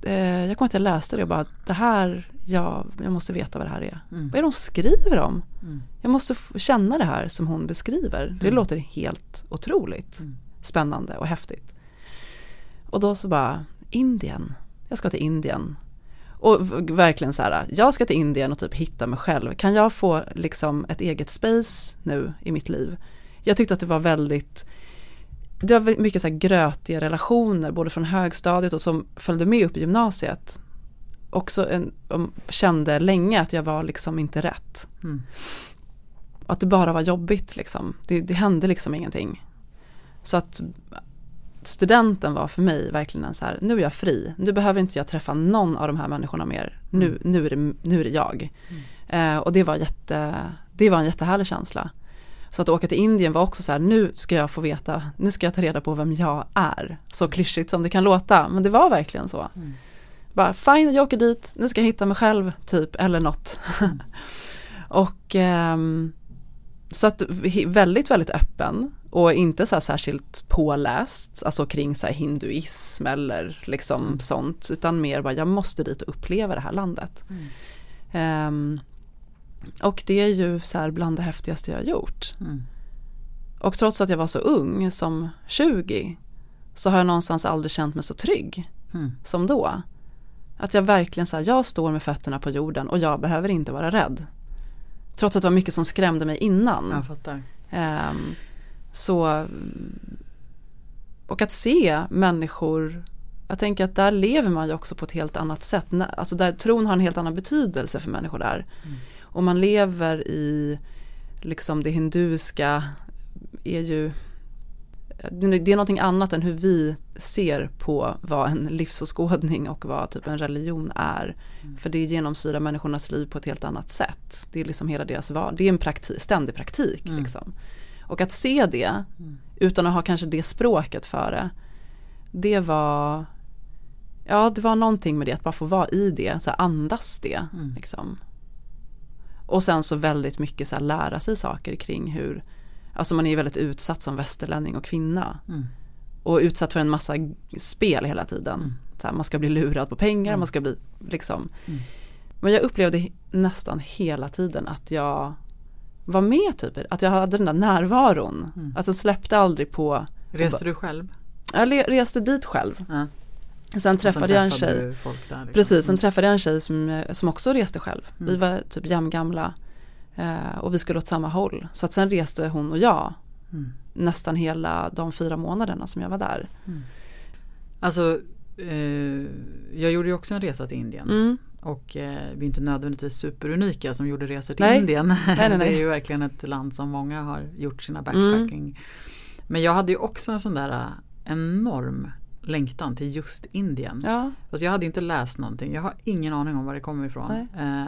Eh, jag kommer inte jag läste det och bara, det här, ja, jag måste veta vad det här är. Mm. Vad är det hon skriver om? Mm. Jag måste känna det här som hon beskriver. Det Mm. låter helt otroligt Mm. spännande och häftigt. Och då så bara, Indien, jag ska till Indien. Och verkligen så här, jag ska till Indien och typ hitta mig själv. Kan jag få liksom ett eget space nu i mitt liv? Jag tyckte att det var väldigt, det var mycket så här grötiga relationer, både från högstadiet och som följde med upp i gymnasiet. Också en, kände länge att jag var liksom inte rätt. Mm. Att det bara var jobbigt liksom. Det, det hände liksom ingenting. Så att studenten var för mig verkligen en så här, nu är jag fri. Nu behöver inte jag träffa någon av de här människorna mer. Nu, Mm. nu, är, det, nu är det jag. Eh, och det var, jätte, det var en jättehärlig känsla. Så att åka till Indien var också så här, nu ska jag få veta, nu ska jag ta reda på vem jag är. Så klyschigt som det kan låta, men det var verkligen så. Mm. Bara fine, jag åker dit, nu ska jag hitta mig själv typ, eller något. Mm. och ehm, så att väldigt, väldigt öppen och inte så särskilt påläst, alltså kring så hinduism eller liksom Mm. sånt, utan mer bara jag måste dit och uppleva det här landet. Mm. Ehm, och det är ju så bland det häftigaste jag har gjort. Mm. Och trots att jag var så ung som 20 så har jag någonstans aldrig känt mig så trygg Mm. som då. Att jag verkligen så här, jag står med fötterna på jorden och jag behöver inte vara rädd. Trots att det var mycket som skrämde mig innan. Jag fattar. Ehm, så och att se människor jag tänker att där lever man ju också på ett helt annat sätt. Alltså där tron har en helt annan betydelse för människor där. Mm. Och man lever i liksom det hinduiska är ju det är någonting annat än hur vi ser på vad en livsåskådning och vad typ en religion är. Mm. För det genomsyrar människornas liv på ett helt annat sätt. Det är liksom hela deras vardag. Det är en praktik, ständig praktik. Mm. Liksom. Och att se det utan att ha kanske det språket för det. Det var Ja det var någonting med det att bara få vara i det, så andas det. Mm. Liksom. Och sen så väldigt mycket så lära sig saker kring hur Alltså man är väldigt utsatt som västerlänning och kvinna. Mm. Och utsatt för en massa spel hela tiden. Mm. Så här, man ska bli lurad på pengar, Mm. man ska bli liksom. Mm. Men jag upplevde nästan hela tiden att jag var med typ, att jag hade den där närvaron. Mm. Att jag släppte aldrig på, Reste du själv? jag reste dit själv. Ja. Sen träffade sen jag en träffade tjej. du Folk där, liksom. Precis, sen Mm. träffade jag en tjej som, som också reste själv. Vi Mm. var typ jämngamla. Eh, och vi skulle åt samma håll. Så att sen reste hon och jag Mm. nästan hela de fyra månaderna som jag var där. Alltså, eh, jag gjorde ju också en resa till Indien. Mm. Och eh, vi är inte nödvändigtvis superunika som gjorde resor till Nej. Indien. nej, nej. det är ju verkligen ett land som många har gjort sina backpacking. Men jag hade ju också en sån där eh, enorm längtan till just Indien. Ja, Fast jag hade inte läst någonting. Jag har ingen aning om var det kommer ifrån. Eh,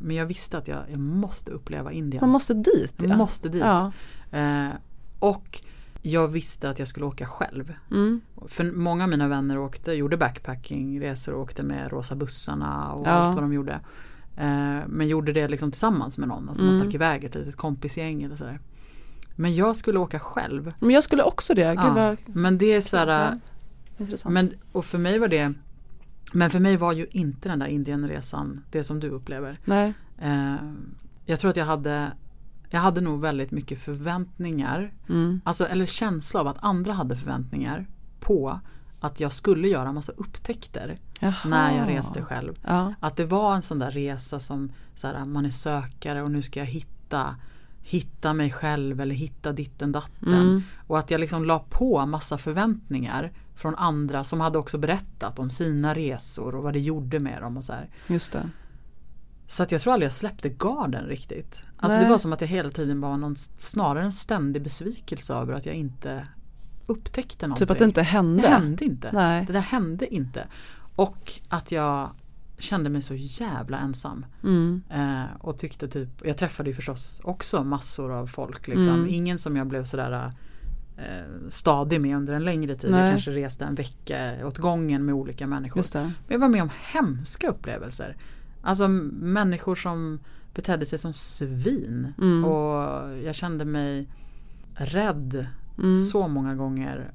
men jag visste att jag, jag måste uppleva Indien. man måste dit. Jag Ja. måste dit. Ja. Eh, och jag visste att jag skulle åka själv. Mm. För många av mina vänner åkte, gjorde backpackingresor och åkte med rosa bussarna och Ja. allt vad de gjorde. Eh, men gjorde det liksom tillsammans med någon. Alltså man Mm. stack iväg ett litet kompisgäng eller sådär. Men jag skulle åka själv. Men jag skulle också det. Ja. vad Men det är såhär, Ja, intressant. men, och för mig var det Men för mig var ju inte den där Indienresan det som du upplever. Nej. Eh, jag tror att jag hade Jag hade nog väldigt mycket förväntningar. Mm. Alltså, eller känsla av att andra hade förväntningar på att jag skulle göra massa upptäckter Jaha. när jag reste själv. Ja. Att det var en sån där resa som så här, man är sökare och nu ska jag hitta Hitta mig själv eller hitta ditten datten. Mm. Och att jag liksom la på massa förväntningar från andra som hade också berättat om sina resor och vad det gjorde med dem och så här. Just det. Så att jag tror aldrig jag släppte garden riktigt. Alltså Nej. det var som att jag hela tiden var någon, snarare en ständig besvikelse över att jag inte upptäckte någonting. Typ att det inte hände. Det hände inte. Nej. Det där hände inte. Och att jag kände mig så jävla ensam. Mm. Eh, och tyckte typ, jag träffade ju förstås också massor av folk. Liksom. Mm. Ingen som jag blev sådär eh, stadig med under en längre tid. Nej. Jag kanske reste en vecka åt gången med olika människor. Men jag var med om hemska upplevelser. Alltså människor som betedde sig som svin. Mm. Och jag kände mig rädd Mm. så många gånger.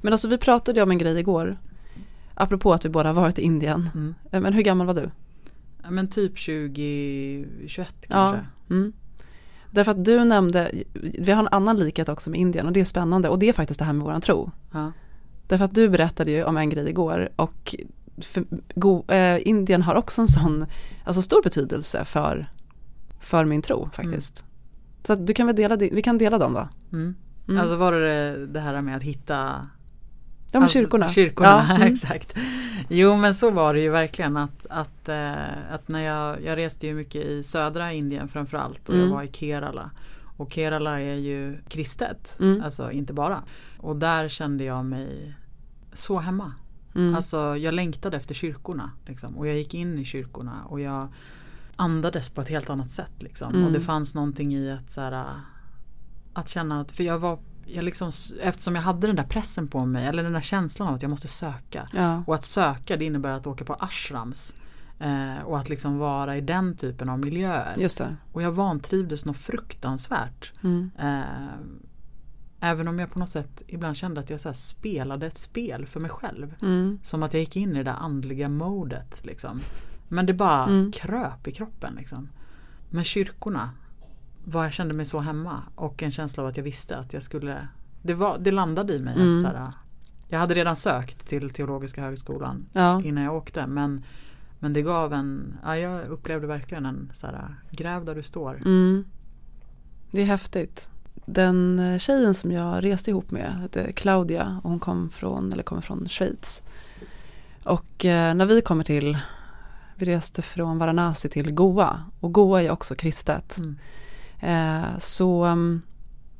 Men alltså vi pratade ju om en grej igår. Apropå att vi båda varit i Indien. Mm. Eh, Men hur gammal var du? Men typ 20, 21 Ja. kanske. Mm. Därför att du nämnde, vi har en annan likhet också med Indien och det är spännande och det är faktiskt det här med våran tro. Ja. Därför att du berättade ju om en grej igår och för, go, eh, Indien har också en sån, alltså stor betydelse för, för min tro faktiskt. Så att du kan väl dela, vi kan dela dem då. Mm. Mm. Alltså var det det här med att hitta ja men Alltså, kyrkorna. Kyrkorna, Ja, mm. exakt. Jo men så var det ju verkligen att, att, eh, att när jag, jag reste ju mycket i södra Indien framförallt och Mm. jag var i Kerala. Och Kerala är ju kristet, Mm. alltså inte bara. Och där kände jag mig så hemma. Mm. Alltså jag längtade efter kyrkorna. Liksom. Och jag gick in i kyrkorna och jag andades på ett helt annat sätt. Liksom. Mm. Och det fanns någonting i att, så här, att känna att, för jag var jag liksom, eftersom jag hade den där pressen på mig eller den där känslan av att jag måste söka. ja. Och att söka det innebär att åka på ashrams. Eh, och att liksom vara i den typen av miljöer. Och jag vantrivdes något fruktansvärt. Mm. Eh, även om jag på något sätt ibland kände att jag så spelade ett spel för mig själv. Mm. Som att jag gick in i det där andliga modet. Liksom. Men det bara Mm. kröp i kroppen. Liksom. Men kyrkorna var jag kände mig så hemma. Och en känsla av att jag visste att jag skulle Det, var, det landade i mig. Mm. Att, så här, jag hade redan sökt till Teologiska högskolan Ja. innan jag åkte. Men, men det gav en ja, Jag upplevde verkligen en så här, gräv där du står. Mm. Det är häftigt. Den eh, tjejen som jag reste ihop med hette Claudia och hon kom från, eller kommer från Schweiz. Och eh, när vi kommer till, vi reste från Varanasi till Goa och Goa är också kristet. Mm. Eh, så um,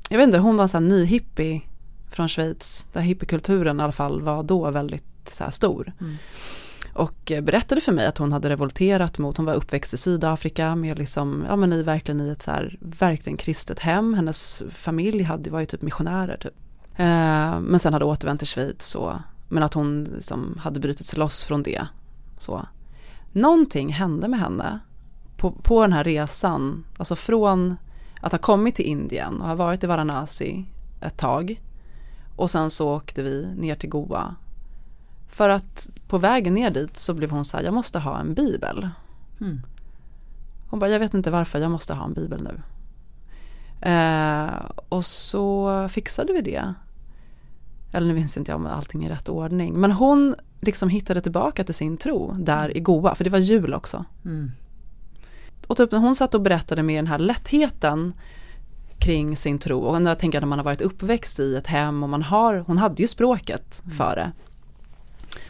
jag vet inte, hon var en sån ny hippie från Schweiz. Där hippiekulturen i alla fall var då väldigt så här stor. Mm. Och berättade för mig att hon hade revolterat mot, hon var uppväxt i Sydafrika med liksom, ja men i, verkligen i ett så här, verkligen kristet hem. Hennes familj hade, var ju typ missionärer typ. Eh, men sen hade återvänt till Schweiz så, men att hon liksom hade brutit sig loss från det. Så. Någonting hände med henne på, på den här resan, alltså från att ha kommit till Indien och ha varit i Varanasi ett tag och sen så åkte vi ner till Goa. För att på vägen ner dit så blev hon så här, jag måste ha en bibel. Mm. Hon bara, jag vet inte varför, jag måste ha en bibel nu. Eh, och så fixade vi det. Eller nu minns inte jag om allting är i rätt ordning. Men hon liksom hittade tillbaka till sin tro där i Goa, för det var jul också. Mm. Och typ när hon satt och berättade med den här lättheten kring sin tro och när jag tänker att man har varit uppväxt i ett hem och man har, hon hade ju språket för det.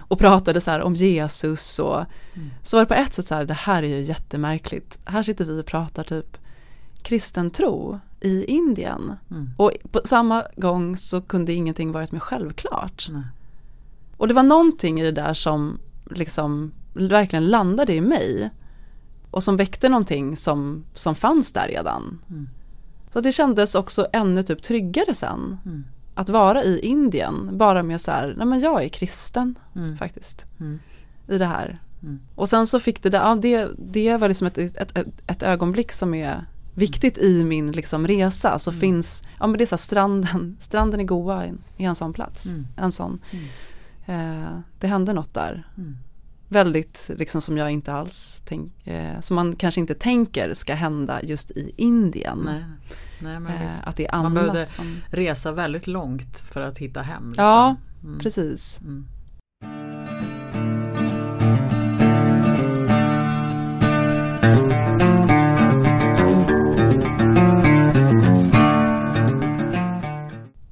Och pratade så om Jesus och Mm. så var det på ett sätt så här, det här är ju jättemärkligt. Här sitter vi och pratar typ kristen tro i Indien. Mm. Och på samma gång så kunde ingenting varit mer självklart. Nej. Och det var någonting i det där som liksom verkligen landade i mig. Och som väckte någonting som, som fanns där redan. Mm. Så det kändes också ännu typ tryggare sen. Att vara i Indien, bara med så här, nej men jag är kristen Mm. faktiskt. Mm. I det här. Mm. Och sen så fick det där, ja, det, det var liksom ett, ett, ett, ett ögonblick som är viktigt i min liksom resa. Så Mm. finns, ja men det är så här stranden, stranden i Goa är en sån plats. Mm. En sån. Mm. Eh, det hände något där. Väldigt liksom som jag inte alls tänk, eh, som man kanske inte tänker ska hända just i Indien. Nej. Nej Eh, att det är Man annat behövde som, resa väldigt långt för att hitta hem. Liksom. Ja, Mm. precis. Mm.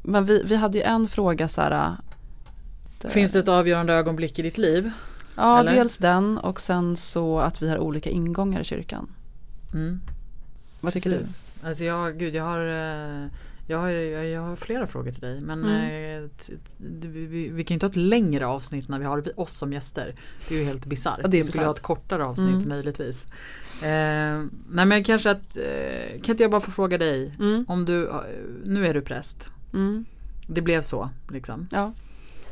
Men vi, vi hade ju en fråga så här. eh, Finns det ett avgörande ögonblick i ditt liv? Ja, eller? dels den och sen så att vi har olika ingångar i kyrkan. Mm. Vad tycker Precis. Alltså jag, gud, jag har eh, jag har, jag har flera frågor till dig men Mm. eh, vi, vi, kan inte ha ett längre avsnitt när vi har oss som gäster. Det är ju helt bisarrt. Ja, vi skulle ha ett kortare avsnitt Mm. möjligtvis. Eh, nej men kanske att, eh, kan inte jag bara få fråga dig du? Mm. om du, nu är du präst Mm. Det blev så liksom. Ja.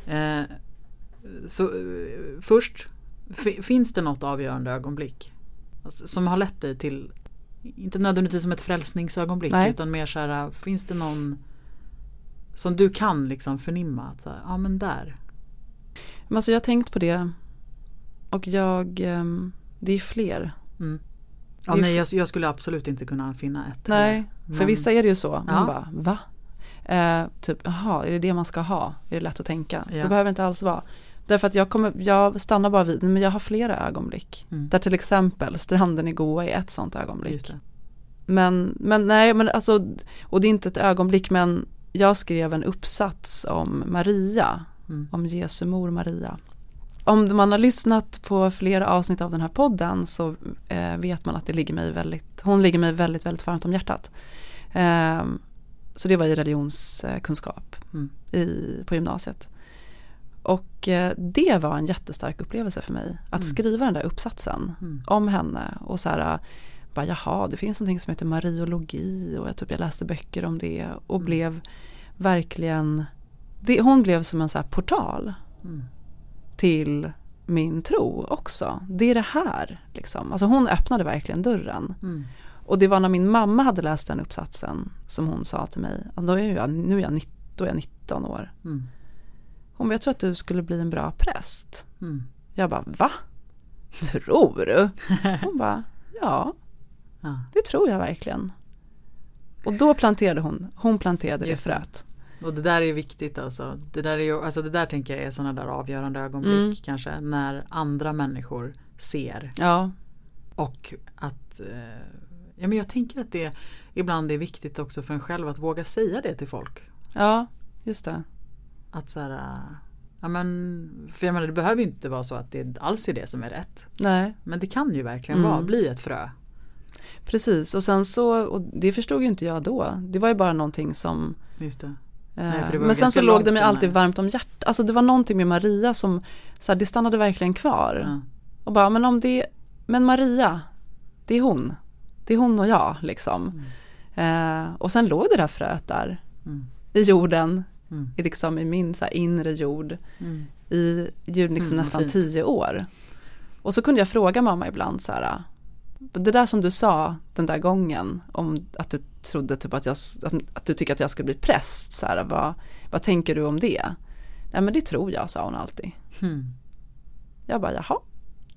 Eh, så eh, först, fi- finns det något avgörande ögonblick? Alltså, som har lett dig till, inte nödvändigtvis som ett frälsningsögonblick Nej. utan mer så här, finns det någon som du kan liksom förnimma? Att, så här, ja men där. Men alltså jag har tänkt på det. Och jag, ehm, det är fler. Mm. Ja, nej, jag, jag skulle absolut inte kunna finna ett. Nej, för Men- vissa är det ju så. Man Ja. bara, va? Eh, typ, jaha, är det det man ska ha? Är det lätt att tänka? Ja. Det behöver inte alls vara. Därför att jag, kommer, jag stannar bara vid, men jag har flera ögonblick. Mm. Där till exempel stranden i Goa är ett sånt ögonblick. Men, men nej, men alltså, och det är inte ett ögonblick, men jag skrev en uppsats om Maria, Mm. om Jesu mor Maria. Om man har lyssnat på flera avsnitt av den här podden så eh, vet man att det ligger mig väldigt, hon ligger mig väldigt, väldigt varmt om hjärtat. Eh, så det var i religionskunskap Mm. i, på gymnasiet. Och eh, det var en jättestark upplevelse för mig. Att Mm. skriva den där uppsatsen Mm. om henne och så här, bara jaha, det finns någonting som heter mariologi och jag, typ, jag läste böcker om det och Mm. blev verkligen, det, hon blev som en så portal Mm. till min tro också. Det är det här liksom. Alltså hon öppnade verkligen dörren. Mm. Och det var när min mamma hade läst den uppsatsen som hon sa till mig, då är jag, nu är jag, nitt- då är jag 19 år. Mm. Hon bara, jag tror att du skulle bli en bra präst. Mm. Jag bara, va? Tror du? Hon bara, ja, det tror jag verkligen. Och då planterade hon, hon planterade Just det. fröet. Och det där är viktigt alltså. Det där, är ju, alltså det där tänker jag är sådana där avgörande ögonblick Mm. kanske. När andra människor ser. Ja, Och att eh, ja, men jag tänker att det ibland är viktigt också för en själv att våga säga det till folk. ja, just det. Att så här, äh, ja men, för jag menar det behöver inte vara så att det alls är det som är rätt. Nej, Men det kan ju verkligen Mm. vara, bli ett frö. precis. Och sen så, och det förstod ju inte jag då. Det var ju bara någonting som Just det. Eh, Nej, men sen så låg det mig alltid varmt om hjärtat. Alltså det var någonting med Maria som, så här, det stannade verkligen kvar. Ja. Och bara, men om det, men Maria, det är hon. Det är hon och jag liksom. Eh, och sen låg det där fröet där Mm. i jorden, Mm. i, liksom, i min så inre jord, Mm. i liksom, Mm, nästan fint. tio år. Och så kunde jag fråga mamma ibland så här, det där som du sa den där gången om att du trodde typ att, jag, att, du tycker att jag skulle bli präst, så här, vad, vad tänker du om det? Nej men det tror jag, sa hon alltid. Mm. Jag bara jaha,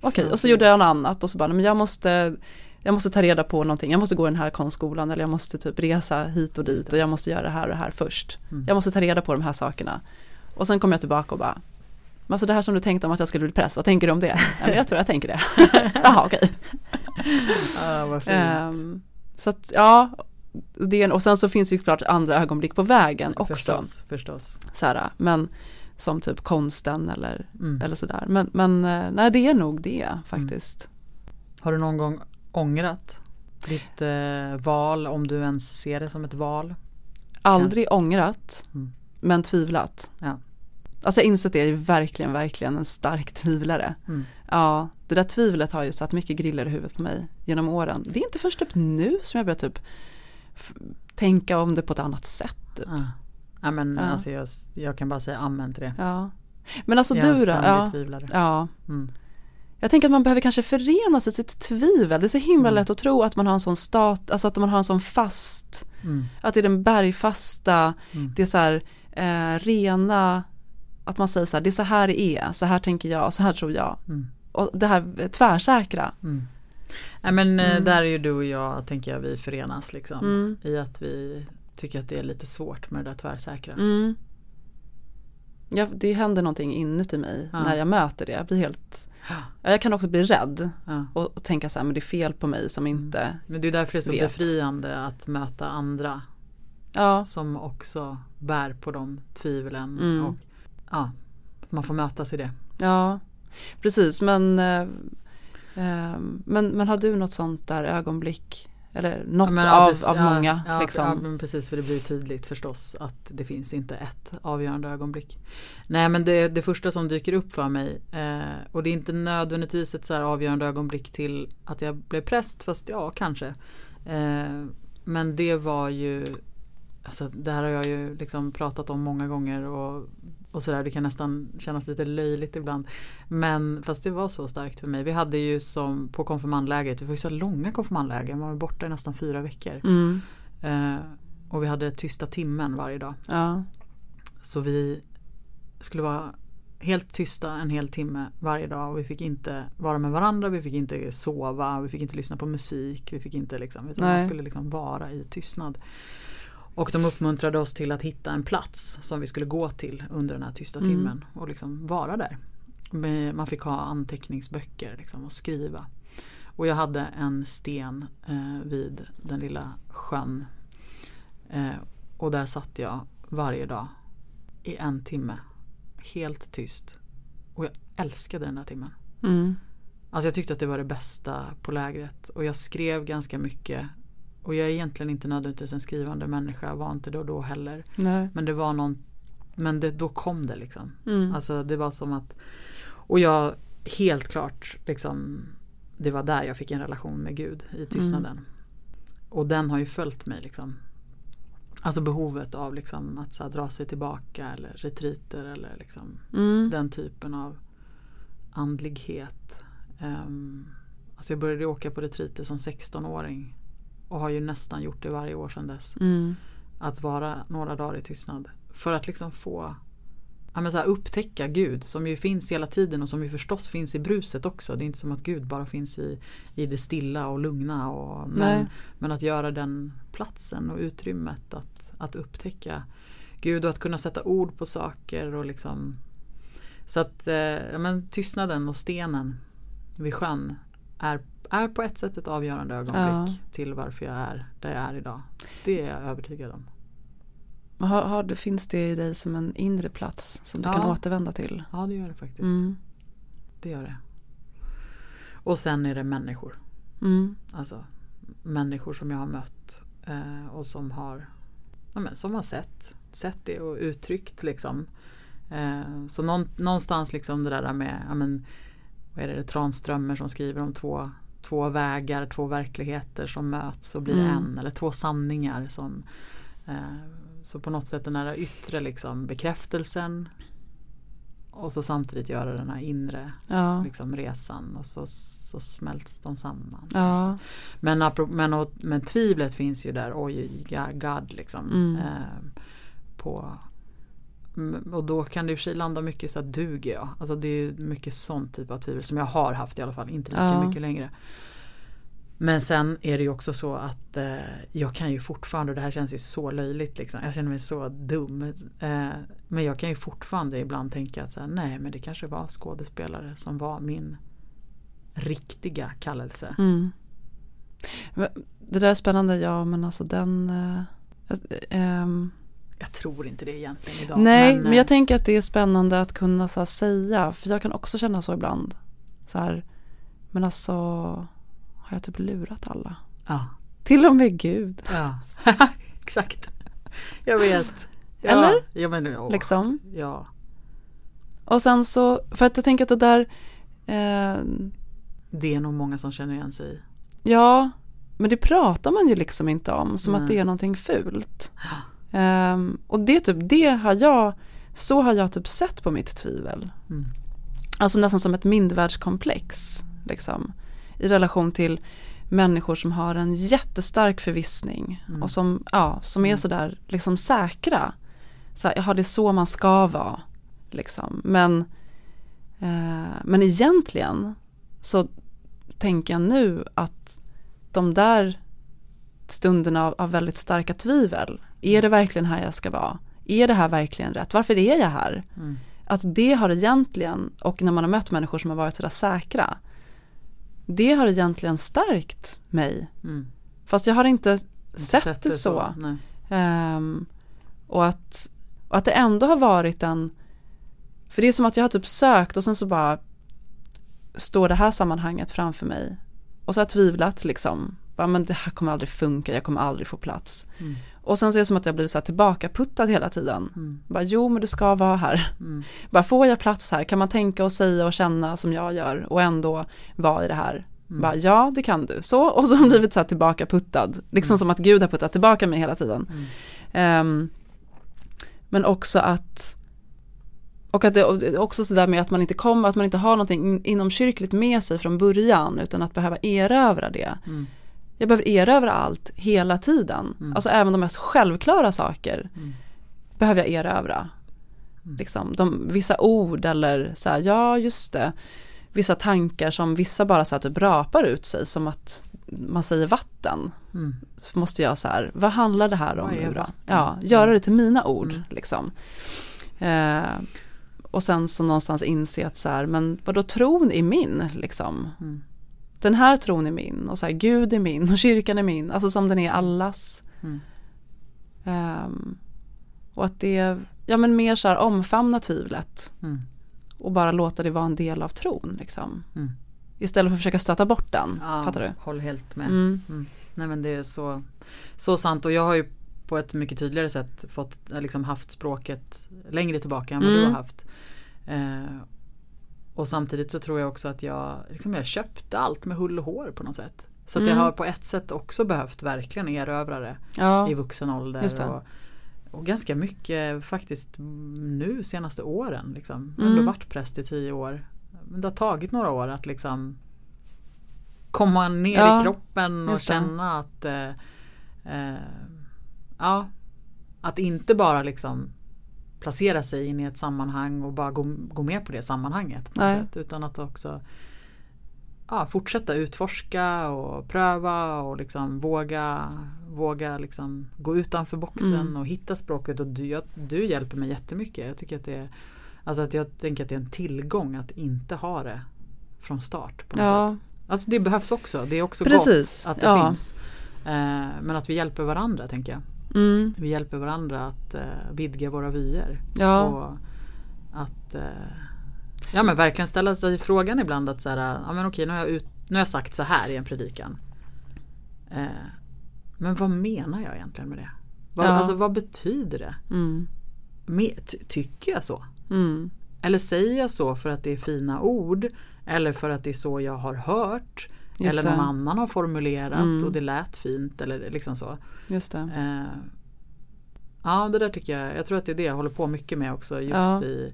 okej. Ja, Och så gjorde jag något annat och så bara, men jag måste, jag måste ta reda på någonting, jag måste gå den här konstskolan eller jag måste typ resa hit och dit och jag måste göra det här och det här först. Mm. Jag måste ta reda på de här sakerna. Och sen kom jag tillbaka och bara, men alltså det här som du tänkte om att jag skulle bli präst, vad tänker du om det? Ja, jag tror jag tänker det. Jaha, okej. Ah. Ehm, så att ja, det, och sen så finns det ju klart andra ögonblick på vägen också. Förstås, förstås. Så här, men som typ konsten eller, Mm. eller sådär. Men, men eh, nej, det är nog det faktiskt. Har du någon gång ångrat ditt eh, val om du ens ser det som ett val? Aldrig ångrat, Mm. men tvivlat. Ja. Alltså jag insett det, jag är verkligen, verkligen en stark tvivlare. Mm. Ja, det där tvivlet har ju satt mycket griller i huvudet på mig genom åren. Det är inte först typ nu som jag börjar typ tänka om det på ett annat sätt. Typ. Ja. Ja, men Ja. Alltså jag, jag kan bara säga amen till det. Ja. Men alltså jag är en du då? ständig Ja, tvivlare. ja. Mm. Jag tänker att man behöver kanske förena sig sitt tvivel. Det är så himla Mm. lätt att tro att man har en sån stat, alltså att man har en sån fast, Mm. att det är den bergfasta, Mm. det är så här eh, rena, att man säger så här, det är så här det är, så här tänker jag, så här tror jag. Mm. Och det här eh, tvärsäkra. Mm. Nej, men eh, Mm. där är ju du och jag, tänker jag, vi förenas liksom. I att vi tycker att det är lite svårt med det där tvärsäkra. Mm. Ja, det händer någonting inuti mig Ja. när jag möter det. Jag blir helt, ja, jag kan också bli rädd Ja. och, och tänka så här, men det är fel på mig som inte, Men det är därför det är så Vet. befriande att möta andra ja, som också bär på de tvivlen. Mm. Och ja, man får mötas i det. ja, precis. Men, eh, eh, men, men har du något sånt där ögonblick? Eller något Ja, av, precis. av många? Ja, liksom. ja precis för det blir tydligt förstås att det finns inte ett avgörande ögonblick. Nej men det, det första som dyker upp för mig eh, och det är inte nödvändigtvis ett så avgörande ögonblick till att jag blev präst fast ja kanske. Eh, men det var ju alltså det här har jag ju liksom pratat om många gånger och, och sådär. Det kan nästan kännas lite löjligt ibland. Men fast det var så starkt för mig. Vi hade ju som på konfirmandlägret, vi var ju så långa konfirmandläger. Man var borta i nästan fyra veckor. Mm. Eh, och vi hade tysta timmen varje dag. Ja. Så vi skulle vara helt tysta en hel timme varje dag och vi fick inte vara med varandra, vi fick inte sova, vi fick inte lyssna på musik, vi fick inte liksom, utan Nej. man skulle liksom vara i tystnad. Och de uppmuntrade oss till att hitta en plats som vi skulle gå till under den här tysta Mm. timmen och liksom vara där. Man fick ha anteckningsböcker liksom och skriva. Och jag hade en sten eh, vid den lilla sjön. Eh, och där satt jag varje dag i en timme. Helt tyst. Och jag älskade den där timmen. Mm. Alltså jag tyckte att det var det bästa på lägret. Och jag skrev ganska mycket. Och jag är egentligen inte nödvändigtvis en skrivande människa. Var inte då då heller. Nej. Men det var någon Men det, då kom det liksom. Mm. Alltså det var som att Och jag helt klart liksom Det var där jag fick en relation med Gud i tystnaden. Och den har ju följt mig liksom. Alltså behovet av liksom att så här, dra sig tillbaka eller retriter eller liksom Mm. den typen av andlighet. Um, alltså jag började åka på retriter som 16-åring och har ju nästan gjort det varje år sedan dess. Mm. Att vara några dagar i tystnad. För att liksom få ja, men så här, upptäcka Gud som ju finns hela tiden och som ju förstås finns i bruset också. Det är inte som att Gud bara finns i, i det stilla och lugna. Och, men, men att göra den platsen och utrymmet att, att upptäcka Gud och att kunna sätta ord på saker och liksom Så att eh, ja, men tystnaden och stenen vid sjön är, är på ett sätt ett avgörande ögonblick till varför jag är där jag är idag. Det är jag övertygad om. Har, har, det- finns det i dig som en inre plats som du Ja. kan återvända till? Ja det gör det faktiskt. Mm. Det gör det. Och sen är det människor. Mm. Alltså människor som jag har mött eh, och som har, ja, men, som har sett, sett det och uttryckt liksom. Eh, så någon, någonstans liksom det där med, ja, men, vad är det, Tranströmer som skriver om två, två vägar, två verkligheter som möts och blir Mm. en. Eller två sanningar som eh, så på något sätt den här yttre liksom bekräftelsen och så samtidigt göra den här inre Ja. liksom, resan och så, så smälts de samman. Ja. Men, men, och, men tvivlet finns ju där, oj God liksom. Mm. Eh, på, och då kan det i och för sig landa mycket så att duger jag? Alltså det är mycket sånt typ av tvivel som jag har haft i alla fall, inte lika Ja. mycket längre. Men sen är det ju också så att eh, jag kan ju fortfarande, och det här känns ju så löjligt liksom, jag känner mig så dum. Eh, men jag kan ju fortfarande ibland tänka att så här, nej men det kanske var skådespelare som var min riktiga kallelse. Mm. Det där är spännande, ja men alltså den eh, ehm, Jag tror inte det egentligen idag. Nej, men, eh, jag tänker att det är spännande att kunna här, säga, för jag kan också känna så ibland. Så här, men alltså, har jag typ lurat alla? Ja, Till och med Gud, ja. exakt. Jag vet. Ja, Eller? Ja, men, åh, liksom. Ja. Och sen så, för att jag tänker att det där, eh, Det är nog många som känner igen sig i. ja, men det pratar man ju liksom inte om, som Nej. att det är någonting fult. Ehm, och det, typ, det har jag, så har jag typ sett på mitt tvivel. Mm. Alltså nästan som ett mindervärldskomplex. Liksom, I relation till människor som har en jättestark förvissning. Mm. Och som, ja, som är Mm. sådär liksom säkra. Så här, ja, det är så man ska vara. Liksom. Men, eh, men egentligen så tänker jag nu att de där stunderna av, av väldigt starka tvivel. Är det verkligen här jag ska vara? Är det här verkligen rätt? Varför är jag här? Mm. Att det har egentligen, och när man har mött människor som har varit sådär säkra, det har egentligen stärkt mig. Mm. Fast jag har inte Inte sett, det så. Nej. Ehm, och, att, och att det ändå har varit en, för det är som att jag har typ sökt och sen så bara står det här sammanhanget framför mig. Och så har jag tvivlat liksom, bara, men det här kommer aldrig funka, jag kommer aldrig få plats. Mm. Och sen så är det som att jag blivit så här tillbakaputtad hela tiden. Mm. Bara, jo men du ska vara här. Mm. Bara får jag plats här? Kan man tänka och säga och känna som jag gör och ändå vara i det här? Mm. Bara, ja, det kan du. Så, och så har blivit så här tillbaka puttad. Liksom mm. som att Gud har puttat tillbaka mig hela tiden. Um, men också att och att det också sådär med att man inte kommer, att man inte har någonting inomkyrkligt med sig från början utan att behöva erövra det. Mm. Jag behöver erövra allt hela tiden. Mm. Alltså även de mest självklara saker mm. behöver jag erövra. Mm. Liksom, de, vissa ord eller så här, ja just det. Vissa tankar som vissa bara så här, typ rapar ut sig som att man säger vatten. Mm. Så måste jag så här, vad handlar det här om nu då? Ja, göra det till mina ord mm. liksom. Eh, och sen så någonstans inse att så här, men vadå tron är min liksom. Mm. Den här tron är min och så här, Gud är min och kyrkan är min, alltså som den är allas. Mm. Um, och att det, ja men mer så här omfamna tvivlet. Mm. Och bara låta det vara en del av tron liksom. Mm. Istället för att försöka stöta bort den. Ja, Fattar du? Håll helt med. Mm. Mm. Nej men det är så, så sant och jag har ju på ett mycket tydligare sätt fått, liksom haft språket längre tillbaka än vad mm. du har haft. Eh, och samtidigt så tror jag också att jag, liksom jag köpte allt med hull och hår på något sätt. Så att mm. jag har på ett sätt också behövt verkligen erövra det ja, i vuxen ålder. Och, och, ganska mycket faktiskt nu senaste åren. Liksom. Jag har mm. varit präst i tio år. Men det har tagit några år att liksom komma ner ja, i kroppen och känna att eh, eh, Ja Att inte bara liksom placera sig in i ett sammanhang och bara gå, gå med på det sammanhanget. På något sätt, utan att också ja, fortsätta utforska och pröva och liksom våga, våga liksom gå utanför boxen mm. och hitta språket. Och du, jag, du hjälper mig jättemycket. Jag tycker att det är, alltså att jag tänker att det är en tillgång att inte ha det från start. På något ja. sätt. Alltså det behövs också. Det är också Precis. gott att det ja. finns. Eh, men att vi hjälper varandra tänker jag. Mm. Vi hjälper varandra att uh, vidga våra vyer. Ja. Och att uh, ja, men verkligen ställa sig frågan ibland att så här, ja, men okej, nu, har jag ut, nu har jag sagt så här i en predikan. Uh, men vad menar jag egentligen med det? Vad, ja. Alltså vad betyder det? Mm. Med, ty, tycker jag så? Mm. Eller säger jag så för att det är fina ord? Eller för att det är så jag har hört? Just eller någon det. annan har formulerat mm. och det lät fint eller liksom så. Just det. Eh, ja det där tycker jag, jag tror att det är det jag håller på mycket med också just ja. i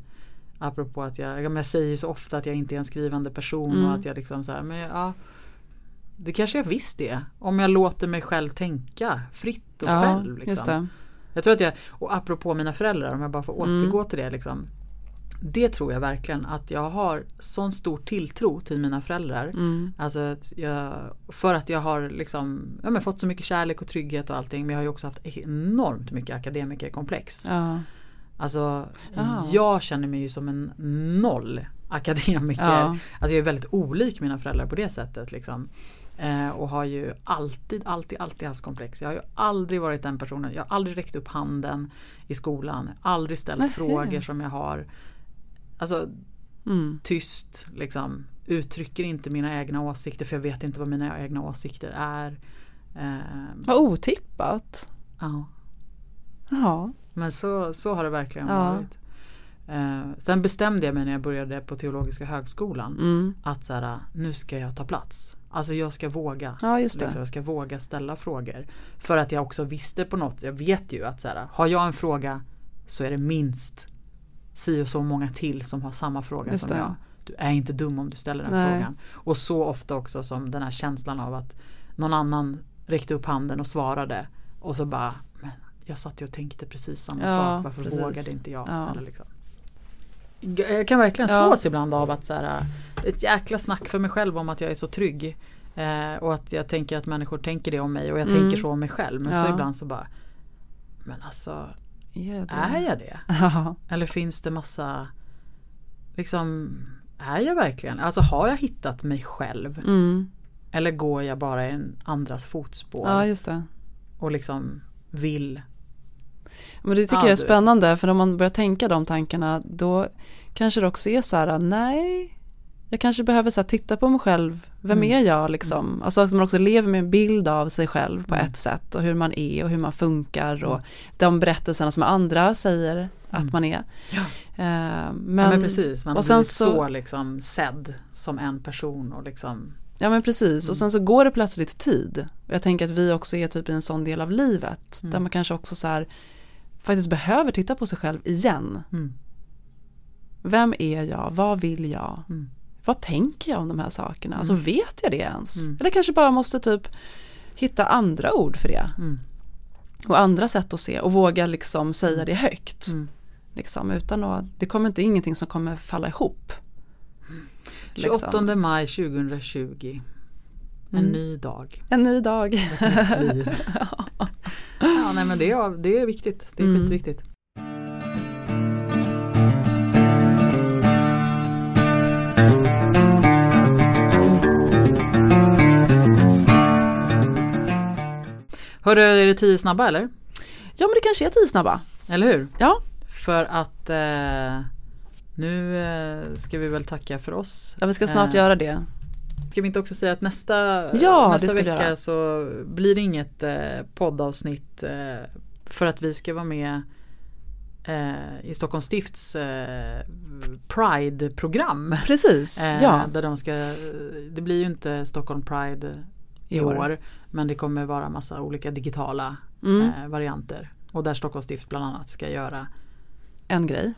Apropå att jag, jag säger så ofta att jag inte är en skrivande person mm. och att jag liksom så här, men ja Det kanske jag visst är om jag låter mig själv tänka fritt och ja, själv. Liksom. Jag tror att jag, och apropå mina föräldrar om jag bara får mm. återgå till det liksom det tror jag verkligen att jag har sån stor tilltro till mina föräldrar. Mm. Alltså att jag, för att jag har liksom, ja, men fått så mycket kärlek och trygghet och allting. Men jag har ju också haft enormt mycket akademikerkomplex. Ja. Alltså ja. jag känner mig ju som en noll akademiker. Ja. Alltså jag är väldigt olik mina föräldrar på det sättet. Liksom. Eh, och har ju alltid, alltid, alltid haft komplex. Jag har ju aldrig varit den personen. Jag har aldrig räckt upp handen i skolan. Aldrig ställt Nej. frågor som jag har Alltså mm. tyst liksom. Uttrycker inte mina egna åsikter för jag vet inte vad mina egna åsikter är. Eh, vad otippat. Ja. Ja. Men så, så har det verkligen ja. varit. Eh, sen bestämde jag mig när jag började på Teologiska högskolan mm. att så här, nu ska jag ta plats. Alltså jag ska våga. Ja, just det. Liksom, jag ska våga ställa frågor. För att jag också visste på något, jag vet ju att så här, har jag en fråga så är det minst si och så många till som har samma fråga Just som det. jag. Du är inte dum om du ställer den Nej. frågan. Och så ofta också som den här känslan av att någon annan räckte upp handen och svarade och så bara men jag satt ju och tänkte precis samma ja, sak. Varför precis. vågade inte jag? Ja. Eller liksom. Jag kan verkligen ja. slås ibland av att så här, ett jäkla snack för mig själv om att jag är så trygg. Eh, och att jag tänker att människor tänker det om mig och jag mm. tänker så om mig själv. Men ja. så ibland så bara Men alltså är, är jag det? Eller finns det massa Liksom Är jag verkligen? Alltså har jag hittat mig själv? Mm. Eller går jag bara i en andras fotspår? Ja just det. Och liksom vill men det tycker ja, jag är spännande för om man börjar tänka de tankarna då kanske det också är så här, nej jag kanske behöver så titta på mig själv, vem mm. är jag liksom? Mm. Alltså att man också lever med en bild av sig själv på mm. ett sätt och hur man är och hur man funkar och mm. de berättelserna som andra säger att mm. man är. Ja. Uh, men, ja, men, precis, man och blir så, så liksom sedd som en person och liksom Ja men precis Mm. och sen så går det plötsligt tid. Och jag tänker att vi också är typ i en sån del av livet Mm. där man kanske också så här faktiskt behöver titta på sig själv igen. Mm. Vem är jag? Vad vill jag? Mm. Vad tänker jag om de här sakerna? Alltså Mm. vet jag det ens? Mm. Eller kanske bara måste typ hitta andra ord för det. Mm. Och andra sätt att se och våga liksom säga det högt. Mm. Liksom, utan att, det kommer inte ingenting som kommer falla ihop. Liksom. 28 maj 2020. En Mm. ny dag. En ny dag. Ett nytt liv. ja, nej, men det är, det är viktigt. Det är Mm. skitviktigt. Hörru, är det tio snabba eller? Ja men det kanske är tio snabba. Eller hur? Ja, För att eh, nu eh, ska vi väl tacka för oss. ja vi ska snart Eh, göra det. Ska vi inte också säga att nästa, Ja, nästa vecka göra. så blir det inget eh, poddavsnitt eh, för att vi ska vara med eh, i Stockholms stifts Pride-program. Precis, ja. där de ska, det blir ju inte Stockholm Pride i, år. år. Men det kommer vara massa olika digitala Mm, eh, varianter. Och där Stockholms stift bland annat ska göra en grej.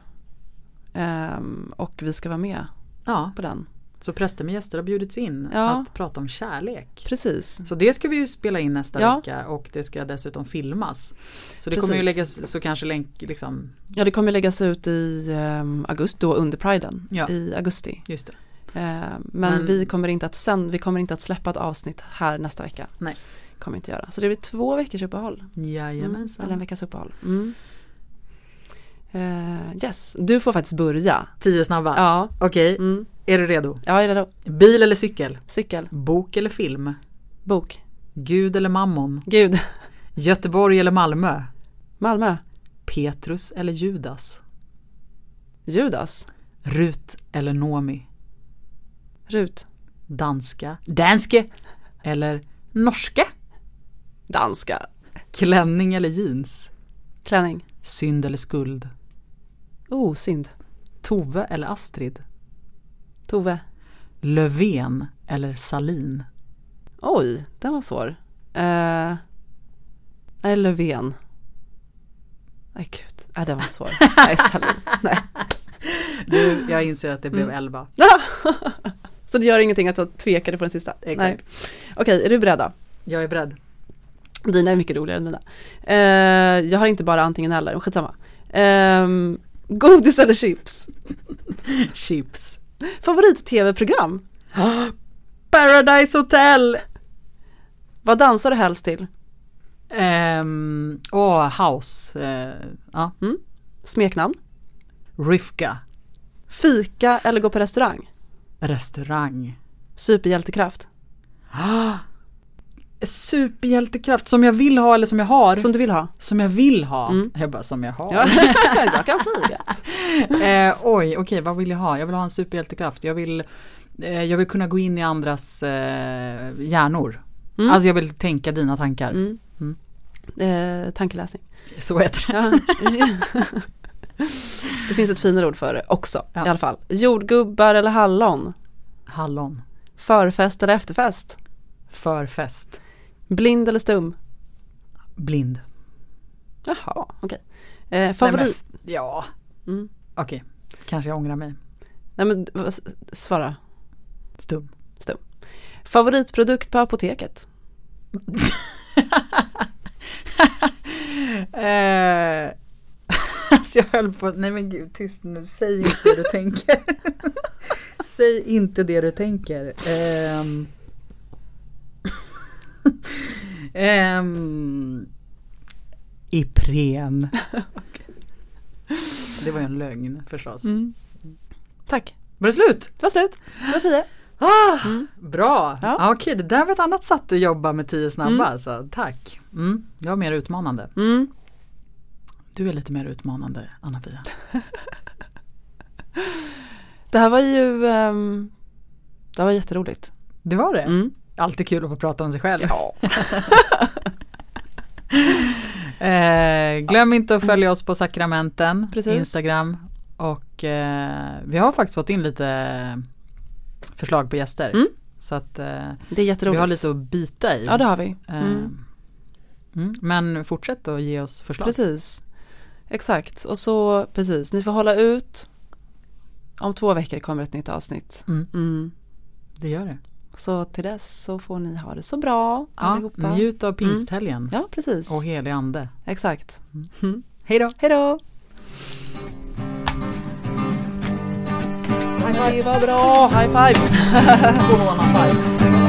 Ehm, och vi ska vara med Ja, på den. så präster med gäster har bjudits in Ja. att prata om kärlek. Precis. Så det ska vi ju spela in nästa Ja. vecka och det ska dessutom filmas. Så det Precis. kommer ju läggas så kanske länk liksom, Ja det kommer läggas ut i um, augusti, då under priden. Ja. I augusti. just det. Ehm, men, Men- vi kommer inte att sen, vi kommer inte att släppa ett avsnitt här nästa vecka. Nej. Kommer inte göra. Så det blir två veckors uppehåll. Mm. Jajamensan. Eller en veckas uppehåll. Mm. Eh, yes, du får faktiskt börja. Tio snabba. Ja, Okej, mm. är du redo? ja är det då? Bil eller cykel? Cykel, Bok eller film? bok, Gud eller mammon? Gud, Göteborg eller Malmö? Malmö, Petrus eller Judas? Judas, Rut eller Nomi? Rut, Danska? Danske? Eller norska? danska, Klänning eller jeans? klänning, Synd eller skuld? oh synd, Tove eller Astrid? Tove, Löfven eller Salin? oj, den var svår. Eh, nej, Löfven. Nej gud, nej den var svår. nej, Salin. Nej. Du, jag inser att det blev Mm. elva. Så det gör ingenting att jag tvekade på den sista? Exakt. Nej. Okej, är du beredd då? Jag är beredd. Dina är mycket roligare än mina. Eh, jag har inte bara antingen eller, men skitsamma. Um, godis eller chips? Chips. Favorit-tv-program? Paradise Hotel! Vad dansar du helst till? Ehm, Åh, House. Eh, ja. Smeknamn? Rivka. Fika eller gå på restaurang? Restaurang. Superhjältekraft? Ah, superhjältekraft som jag vill ha eller som jag har. Som, Som du vill ha? jag vill ha. Mm. Jag bara som jag har. Ja, jag kan flyga. eh, oj, okej vad vill jag ha? Jag vill ha en superhjältekraft. Jag vill, eh, jag vill kunna gå in i andras eh, hjärnor. Mm. Alltså jag vill tänka dina tankar. Mm. Mm. Eh, tankeläsning. Så heter det. Ja. det finns ett finare ord för det också Ja. i alla fall. Jordgubbar eller hallon? Hallon. Förfest eller efterfest? Förfest. Blind eller stum? Blind. Jaha, okej. Eh, Nej, men favorit? f- ja, Mm. okej. Kanske jag ångrar mig. Nej men svara. Stum. Favoritprodukt på apoteket? eh, alltså jag höll på, nej men gud tyst nu, säg inte det du tänker. säg inte det du tänker. Ehm. Ehm. Ipren. Det var ju en lögn förstås. Tack. Var det slut? Det var slut. Det var tio. Ah, Mm. Bra! Ja. Okej, det där var ett annat sätt att jobba med tio snabba Mm. alltså. Tack! Mm. Det var mer utmanande. Mm. Du är lite mer utmanande, Anna-Fia. Det här var ju ehm, Det var jätteroligt. Det var det? Mm. Alltid kul att få prata om sig själv. Ja. Eh, glöm inte att följa oss på Sakramenten, Precis. Instagram. Och eh, vi har faktiskt fått in lite förslag på gäster. Mm. Så att eh, Det är jätteroligt. vi har lite att bita i. Ja det har vi. Eh, Mm. mm. Men fortsätt att ge oss förslag. Precis. Exakt. Och så precis, ni får hålla ut. Om två veckor kommer ett nytt avsnitt. Mm. Mm. Det gör det. Så till dess så får ni ha det så bra Ja, allihopa. njut av pingsthelgen Ja, precis. och helig ande. Exakt. Mm. Hej då! Hej då! High five, vad bra! High five! Corona five.